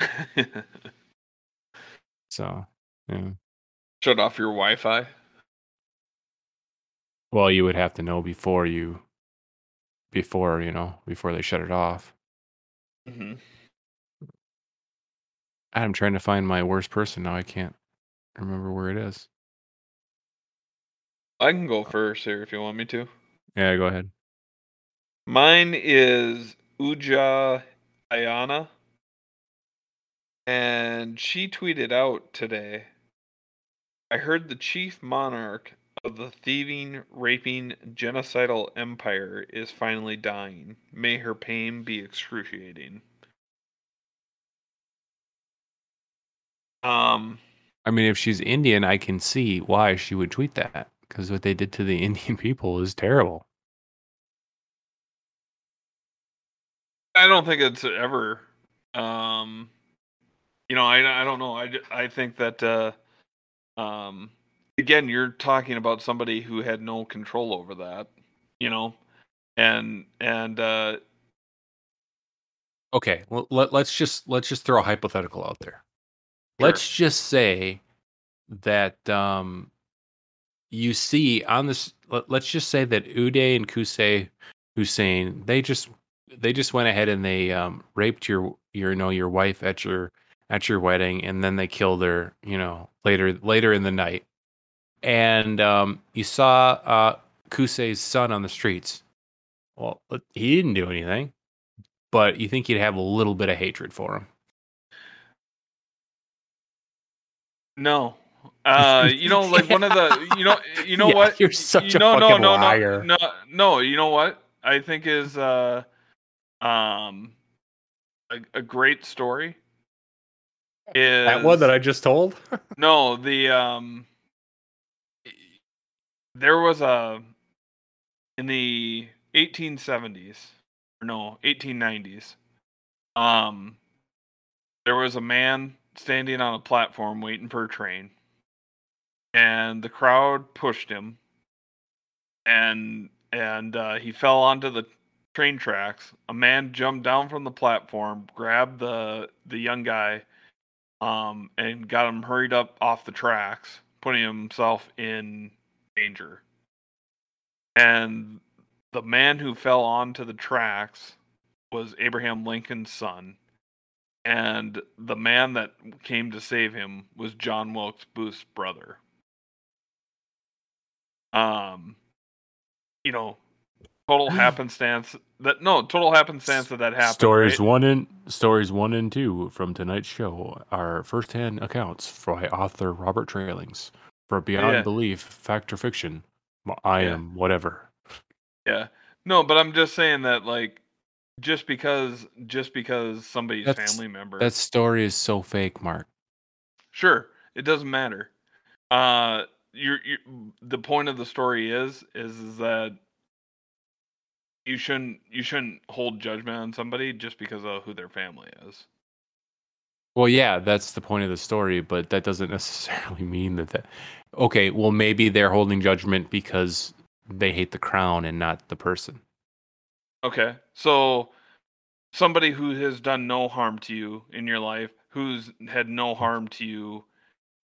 So, yeah. Shut off your Wi-Fi. Well, you would have to know before you, before you know, before they shut it off. hmm I'm trying to find my worst person now. I can't remember where it is. I can go first here if you want me to. Yeah, go ahead. Mine is Uju Anya. And she tweeted out today I heard the chief monarch of the thieving, raping, genocidal empire is finally dying. May her pain be excruciating. Um, I mean, if she's Indian, I can see why she would tweet that because what they did to the Indian people is terrible. I don't think it's ever. Um, you know, I I don't know. I I think that uh, um, again, you're talking about somebody who had no control over that. You know, and and uh, Okay, well, let, let's just let's just throw a hypothetical out there. Let's just say that um, you see on this. Let, let's just say that Uday and Qusay Hussein they just they just went ahead and they um, raped your your you know your wife at your at your wedding, and then they killed her. You know later later in the night, and um, you saw uh, Qusay's son on the streets. Well, he didn't do anything, but you think you'd have a little bit of hatred for him. No. Uh, you know, like one of the, you know, you know Yeah, what? you're such you a no, fucking no, liar. no, no, no. You know what? I think is uh, um, a, a great story. Is That one that I just told. No, the um there was a in the 1870s or no 1890s um there was a man standing on a platform waiting for a train and the crowd pushed him and and uh, he fell onto the train tracks. A man jumped down from the platform grabbed the the young guy um and got him hurried up off the tracks putting himself in danger. And the man who fell onto the tracks was Abraham Lincoln's son, and the man that came to save him was John Wilkes Booth's brother. Um, you know, total happenstance that no total happenstance that that happened. Stories right? one and stories one and two from tonight's show are firsthand accounts by author Robert Tralins. For beyond Yeah. belief, fact or fiction, I Yeah. am whatever. Yeah. No, but I'm just saying that like just because just because somebody's That's- family member That story is so fake, Mark. Sure, it doesn't matter. Uh, you're, you're the point of the story is is is that you shouldn't you shouldn't hold judgment on somebody just because of who their family is. Well, yeah, that's the point of the story, but that doesn't necessarily mean that that. Okay, well, maybe they're holding judgment because they hate the crown and not the person. Okay, so somebody who has done no harm to you in your life, who's had no harm to you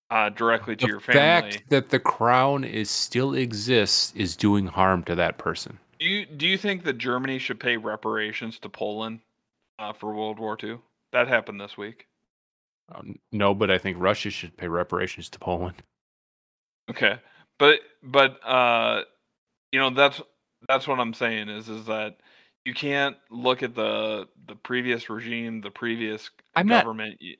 uh, directly to the your family. The fact that the crown is still exists is doing harm to that person. Do you do you think that Germany should pay reparations to Poland uh, for World War II? That happened this week. Um, no, but I think Russia should pay reparations to Poland. Okay, but but uh, you know that's that's what I'm saying is is that you can't look at the the previous regime, the previous I'm not- government. y-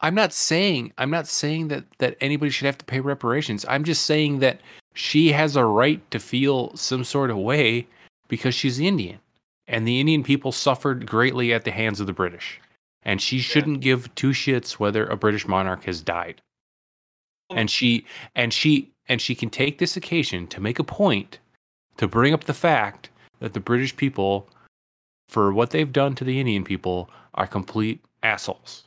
I'm not saying I'm not saying that that anybody should have to pay reparations. I'm just saying that she has a right to feel some sort of way because she's Indian, and the Indian people suffered greatly at the hands of the British, and she shouldn't give two shits whether a British monarch has died. And she and she and she can take this occasion to make a point to bring up the fact that the British people, for what they've done to the Indian people, are complete assholes.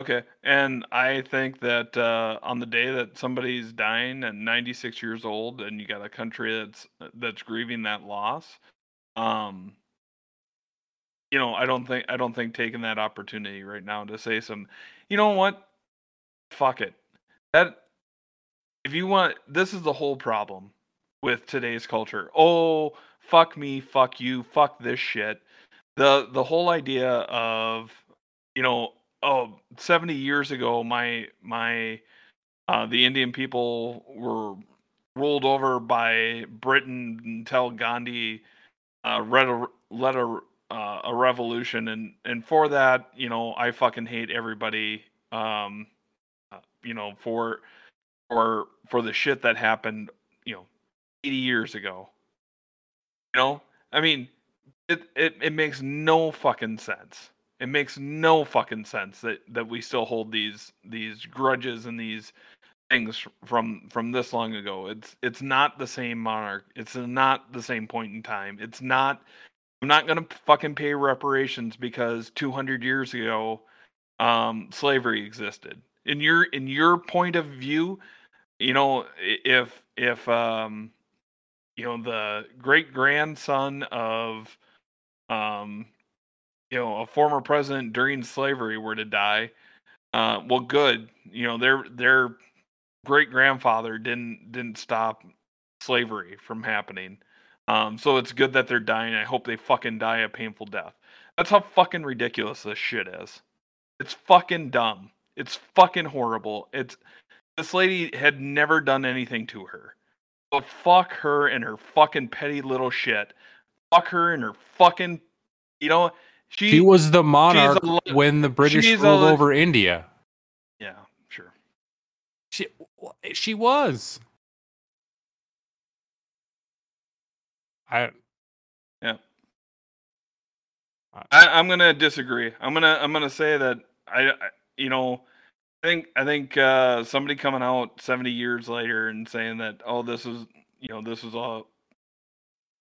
Okay, and I think that uh, on the day that somebody's dying at 96 years old, and you got a country that's that's grieving that loss, um, you know, I don't think I don't think taking that opportunity right now to say some, you know what, fuck it, that if you want, this is the whole problem with today's culture. Oh, fuck me, fuck you, fuck this shit. The the whole idea of you know oh 70 years ago my my uh, the indian people were ruled over by britain until gandhi uh, led a, led a, uh, a revolution and and for that you know i fucking hate everybody um uh, you know for for for the shit that happened you know 80 years ago. You know? I mean it it, it makes no fucking sense. It makes no fucking sense that that we still hold these these grudges and these things from from this long ago. It's it's not the same monarch. It's not the same point in time. It's not i'm not to fucking pay reparations because 200 years ago um slavery existed. In your in your point of view you know if if um you know the great grandson of um you know a former president during slavery were to die uh well good you know their their great grandfather didn't didn't stop slavery from happening. Um so it's good that they're dying. I hope they fucking die a painful death. That's how fucking ridiculous this shit is. It's fucking dumb. It's fucking horrible. It's this lady had never done anything to her. But fuck her and her fucking petty little shit fuck her and her fucking you know she, She was the monarch le- when the British she's a ruled over India. yeah sure She she was. I I, I'm gonna disagree. I'm gonna I'm gonna say that I, I you know I think I think uh, somebody coming out 70 years later and saying that oh this is you know this was a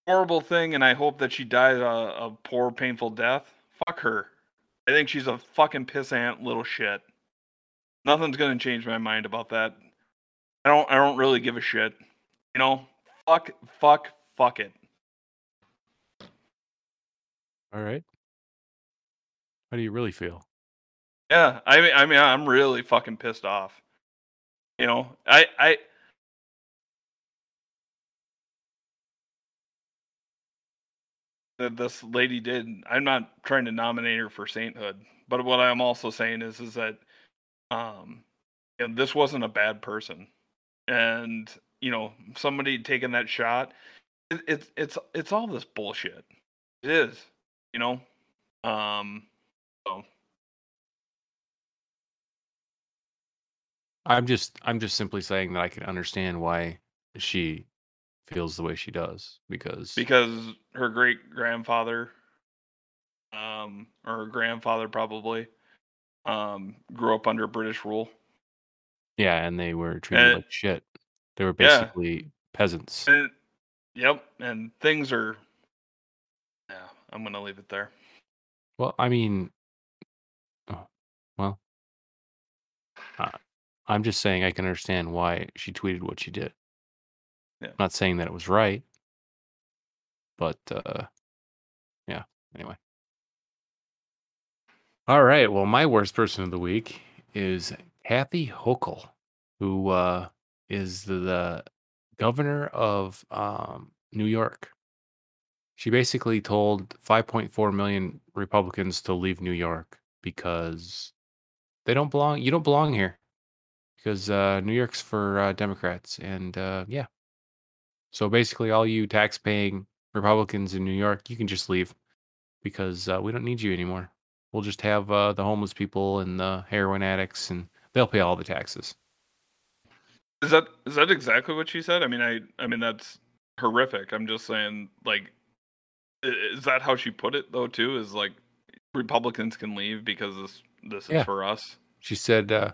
horrible thing, and I hope that she died a, a poor, painful death. Fuck her. I think she's a fucking pissant little shit. Nothing's gonna change my mind about that. I don't. I don't really give a shit. You know. Fuck. Fuck. Fuck it. All right. How do you really feel? Yeah. I mean. I mean. I'm really fucking pissed off. You know. I. I. That this lady did. I'm not trying to nominate her for sainthood, but what I'm also saying is, is that, um, you know, this wasn't a bad person, and you know, somebody taking that shot, it, it's it's it's all this bullshit. It is, you know, um, so I'm just I'm just simply saying that I can understand why she feels the way she does because because her great grandfather, um, or her grandfather probably, um, grew up under British rule. yeah, and they were treated And- like shit. They were Yeah. basically peasants. And, yep, and things are. Yeah, I'm gonna leave it there. Well, I mean, oh, well, uh, I'm just saying I can understand why she tweeted what she did. Yeah. Not saying that it was right, but uh, yeah. Anyway. All right. Well, my worst person of the week is Kathy Hochul, who uh, is the, the governor of um, New York. She basically told 5.4 million Republicans to leave New York because they don't belong. You don't belong here because uh, New York's for uh, Democrats, and uh, yeah. So basically, all you tax-paying Republicans in New York, you can just leave because uh, we don't need you anymore. We'll just have uh, the homeless people and the heroin addicts, and they'll pay all the taxes. Is that is that exactly what she said? I mean, I I mean that's horrific. I'm just saying, like, is that how she put it though? Too is like Republicans can leave because this this is for us. She said, uh,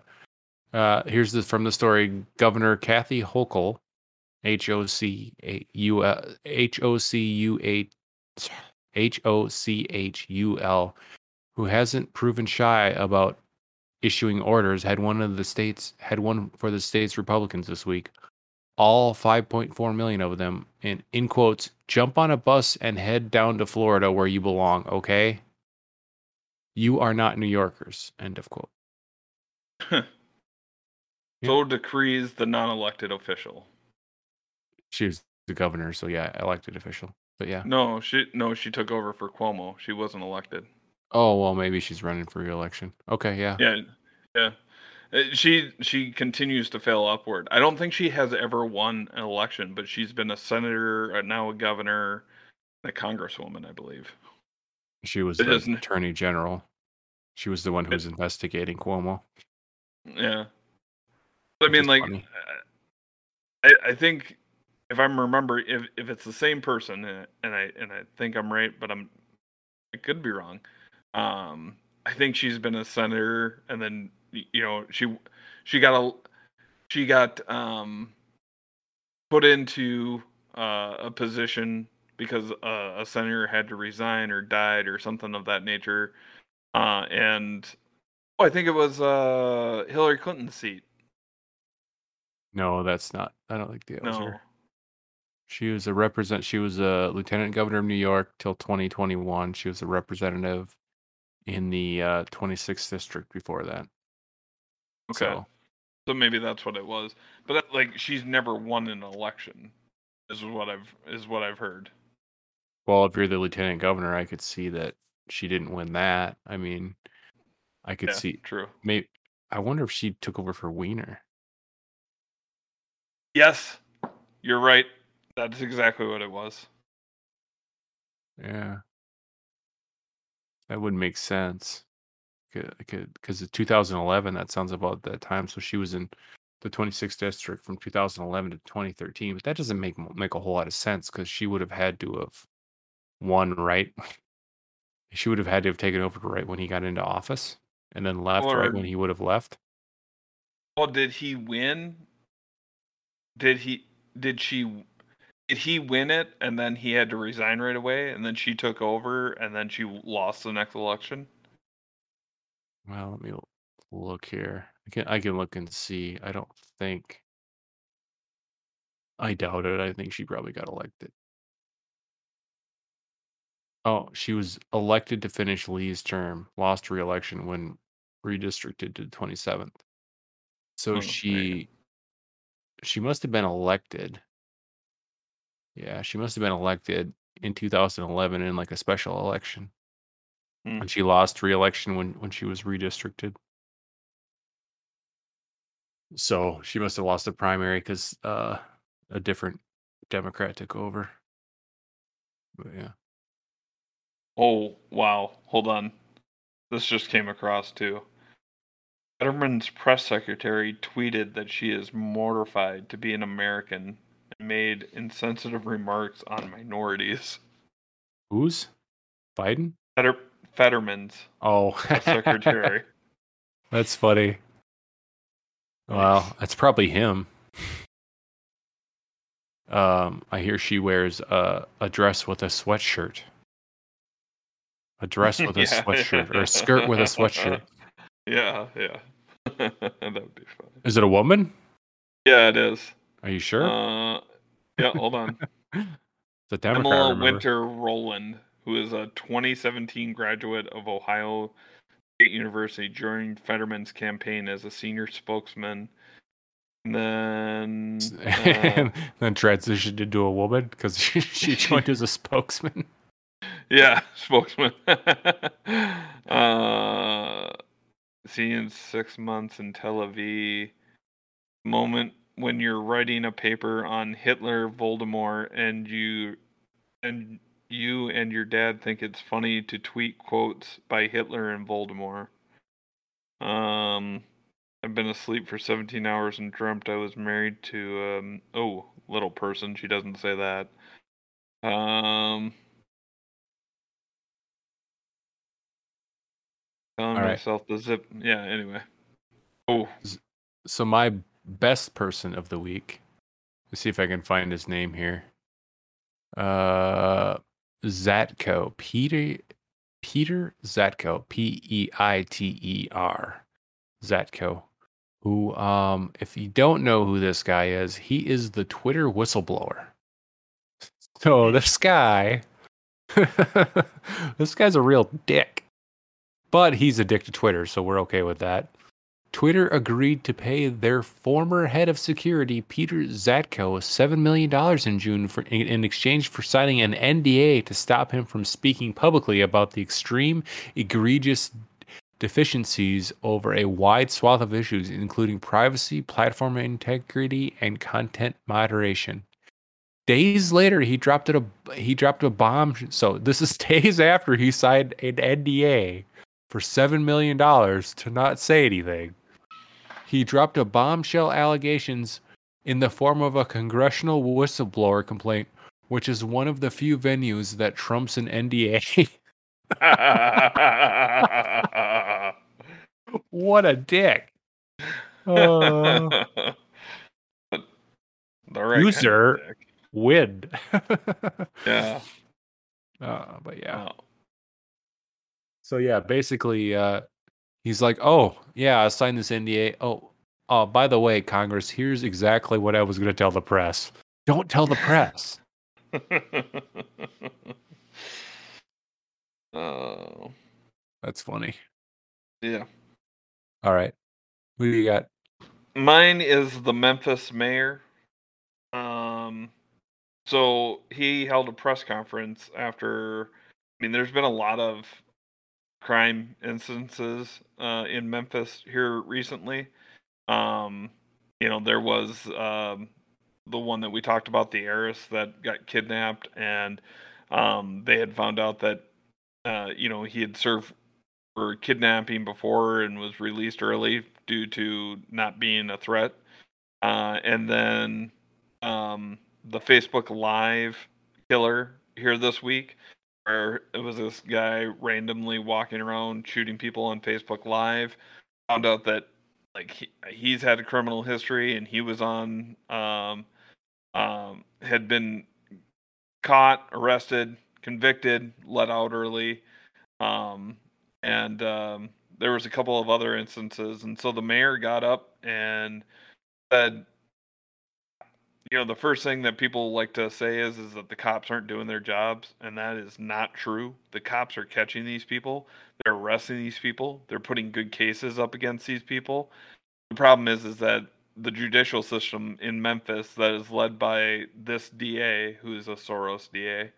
uh, here's the, from the story Governor Kathy Hochul, H O C U L H O C U A H O C H U L, who hasn't proven shy about issuing orders, had one of the states had one for the state's Republicans this week. All 5.4 million of them, in in quotes, jump on a bus and head down to Florida where you belong. Okay, you are not New Yorkers. End of quote. So decrees the non-elected official. She was the governor, so yeah, elected official. But yeah. No, she no, she took over for Cuomo. She wasn't elected. Oh well, maybe she's running for re-election. Okay, yeah. Yeah, yeah. Uh, She she continues to fail upward. I don't think she has ever won an election, but she's been a senator, uh, now a governor, a congresswoman, I believe. She was It the isn't- attorney general. She was the one who was investigating Cuomo. Yeah. I mean, like, funny. uh, I I think if I'm remember if if it's the same person, and I and I think I'm right, but I'm I could be wrong. Um, I think she's been a senator, and then you know she she got a she got um put into uh, a position because uh, a senator had to resign or died or something of that nature, uh, and oh, I think it was uh, Hillary Clinton's seat. No, that's not. I don't think the answer. She was a represent. She was a lieutenant governor of New York till 2021. She was a representative in the uh, 26th district before that. Okay. So So maybe that's what it was. But that, like she's never won an election. Is what I've is what I've heard. Well, if you're the lieutenant governor, I could see that she didn't win that. I mean, I could Yeah, see. true. Maybe I wonder if she took over for Weiner. Yes, you're right. That's exactly what it was. Yeah, that would make sense. Because of 2011, that sounds about that time. So she was in the 26th district from 2011 to 2013. But that doesn't make make a whole lot of sense because she would have had to have won right. She would have had to have taken over right when he got into office, and then left right when he would have left. Well, did he win? Did he? Did she? Did he win it and then he had to resign right away and then she took over and then she lost the next election? Well, let me look here. I can I can look and see. I don't think. I doubt it. I think she probably got elected. Oh, she was elected to finish Lee's term, lost re-election when redistricted to 27th. So Oh, you she she must have been elected. Yeah, she must have been elected in 2011 in like a special election. Hmm. And she lost re-election when when she was redistricted. So she must have lost the primary because uh, a different Democrat took over. But yeah. Oh, wow. Hold on. This just came across too. Fetterman's press secretary tweeted that she is mortified to be an American made insensitive remarks on minorities. Who's Biden? Fetter- Fetterman's Oh, secretary. That's funny. Well, Nice. that's probably him. Um, I hear she wears a, a dress with a sweatshirt. A dress with a Yeah. sweatshirt or a skirt with a sweatshirt. Yeah, yeah. that would be fun. Is it a woman? Yeah, it is. Are you sure? Uh, yeah, hold on. the Democrat. Pamela. Winter Roland, who is a 2017 graduate of Ohio State University, joined Fetterman's campaign as a senior spokesman. And then, uh, and then transitioned into a woman because she, she joined as a spokesman. yeah, spokesman. uh, seeing six months in Tel Aviv. Moment when you're writing a paper on Hitler, Voldemort, and you and you and your dad think it's funny to tweet quotes by Hitler and Voldemort. Um, I've been asleep for 17 hours and dreamt I was married to um oh little person. She doesn't say that. Um. Telling All right. myself the zip. Yeah. Anyway. Oh. So my best person of the week. Let's see if I can find his name here. Uh, Zatko Peiter Peiter Zatko P E I T E R Zatko. Who, um, if you don't know who this guy is, he is the Twitter whistleblower. So this guy, this guy's a real dick, but he's addicted to Twitter, so we're okay with that. Twitter agreed to pay their former head of security, Peiter Zatko, $7 million in June for, in, in exchange for signing an NDA to stop him from speaking publicly about the extreme, egregious deficiencies over a wide swath of issues, including privacy, platform integrity, and content moderation. Days later, he dropped a he dropped a bomb. So this is days after he signed an NDA for seven million dollars to not say anything. He dropped a bombshell allegations in the form of a congressional whistleblower complaint, which is one of the few venues that trumps an NDA. what a dick! Uh, the right You, kind of dick. win. Yeah. Uh, but yeah. Oh. So yeah, basically, uh, he's like, "Oh yeah, I signed this NDA. Oh, uh, by the way, Congress, here's exactly what I was going to tell the press. Don't tell the press." oh. That's funny. Yeah. All right, who do you got? Mine is the Memphis mayor. Um, so he held a press conference after. I mean, there's been a lot of crime instances uh, in Memphis here recently. Um, you know, there was um, the one that we talked about, the heiress that got kidnapped, and um, they had found out that uh, you know he had served for kidnapping before and was released early due to not being a threat. Uh, and then um, the Facebook Live killer here this week, where it was this guy randomly walking around shooting people on Facebook Live. Found out that like he, he's had a criminal history and he was on um, um, had been caught, arrested, convicted, let out early, um, and um, there was a couple of other instances. And so the mayor got up and said, you know, the first thing that people like to say is is that the cops aren't doing their jobs, and that is not true. The cops are catching these people, they're arresting these people, they're putting good cases up against these people. The problem is is that the judicial system in Memphis that is led by this DA, who is a Soros DA,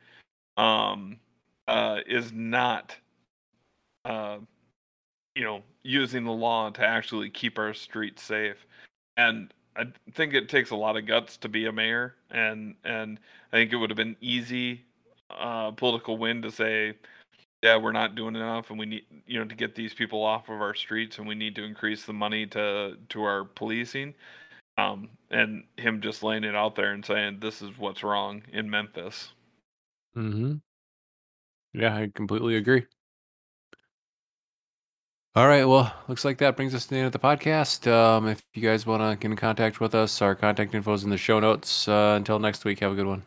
um, uh, is not, uh, you know, using the law to actually keep our streets safe. And I think it takes a lot of guts to be a mayor, and and I think it would have been easy uh, political win to say, yeah, we're not doing enough, and we need you know to get these people off of our streets, and we need to increase the money to to our policing. Um, and him just laying it out there and saying this is what's wrong in Memphis. Mm-hmm. Yeah, I completely agree. All right. Well, looks like that brings us to the end of the podcast. Um, if you guys want to get in contact with us, our contact info is in the show notes. Uh, until next week, have a good one.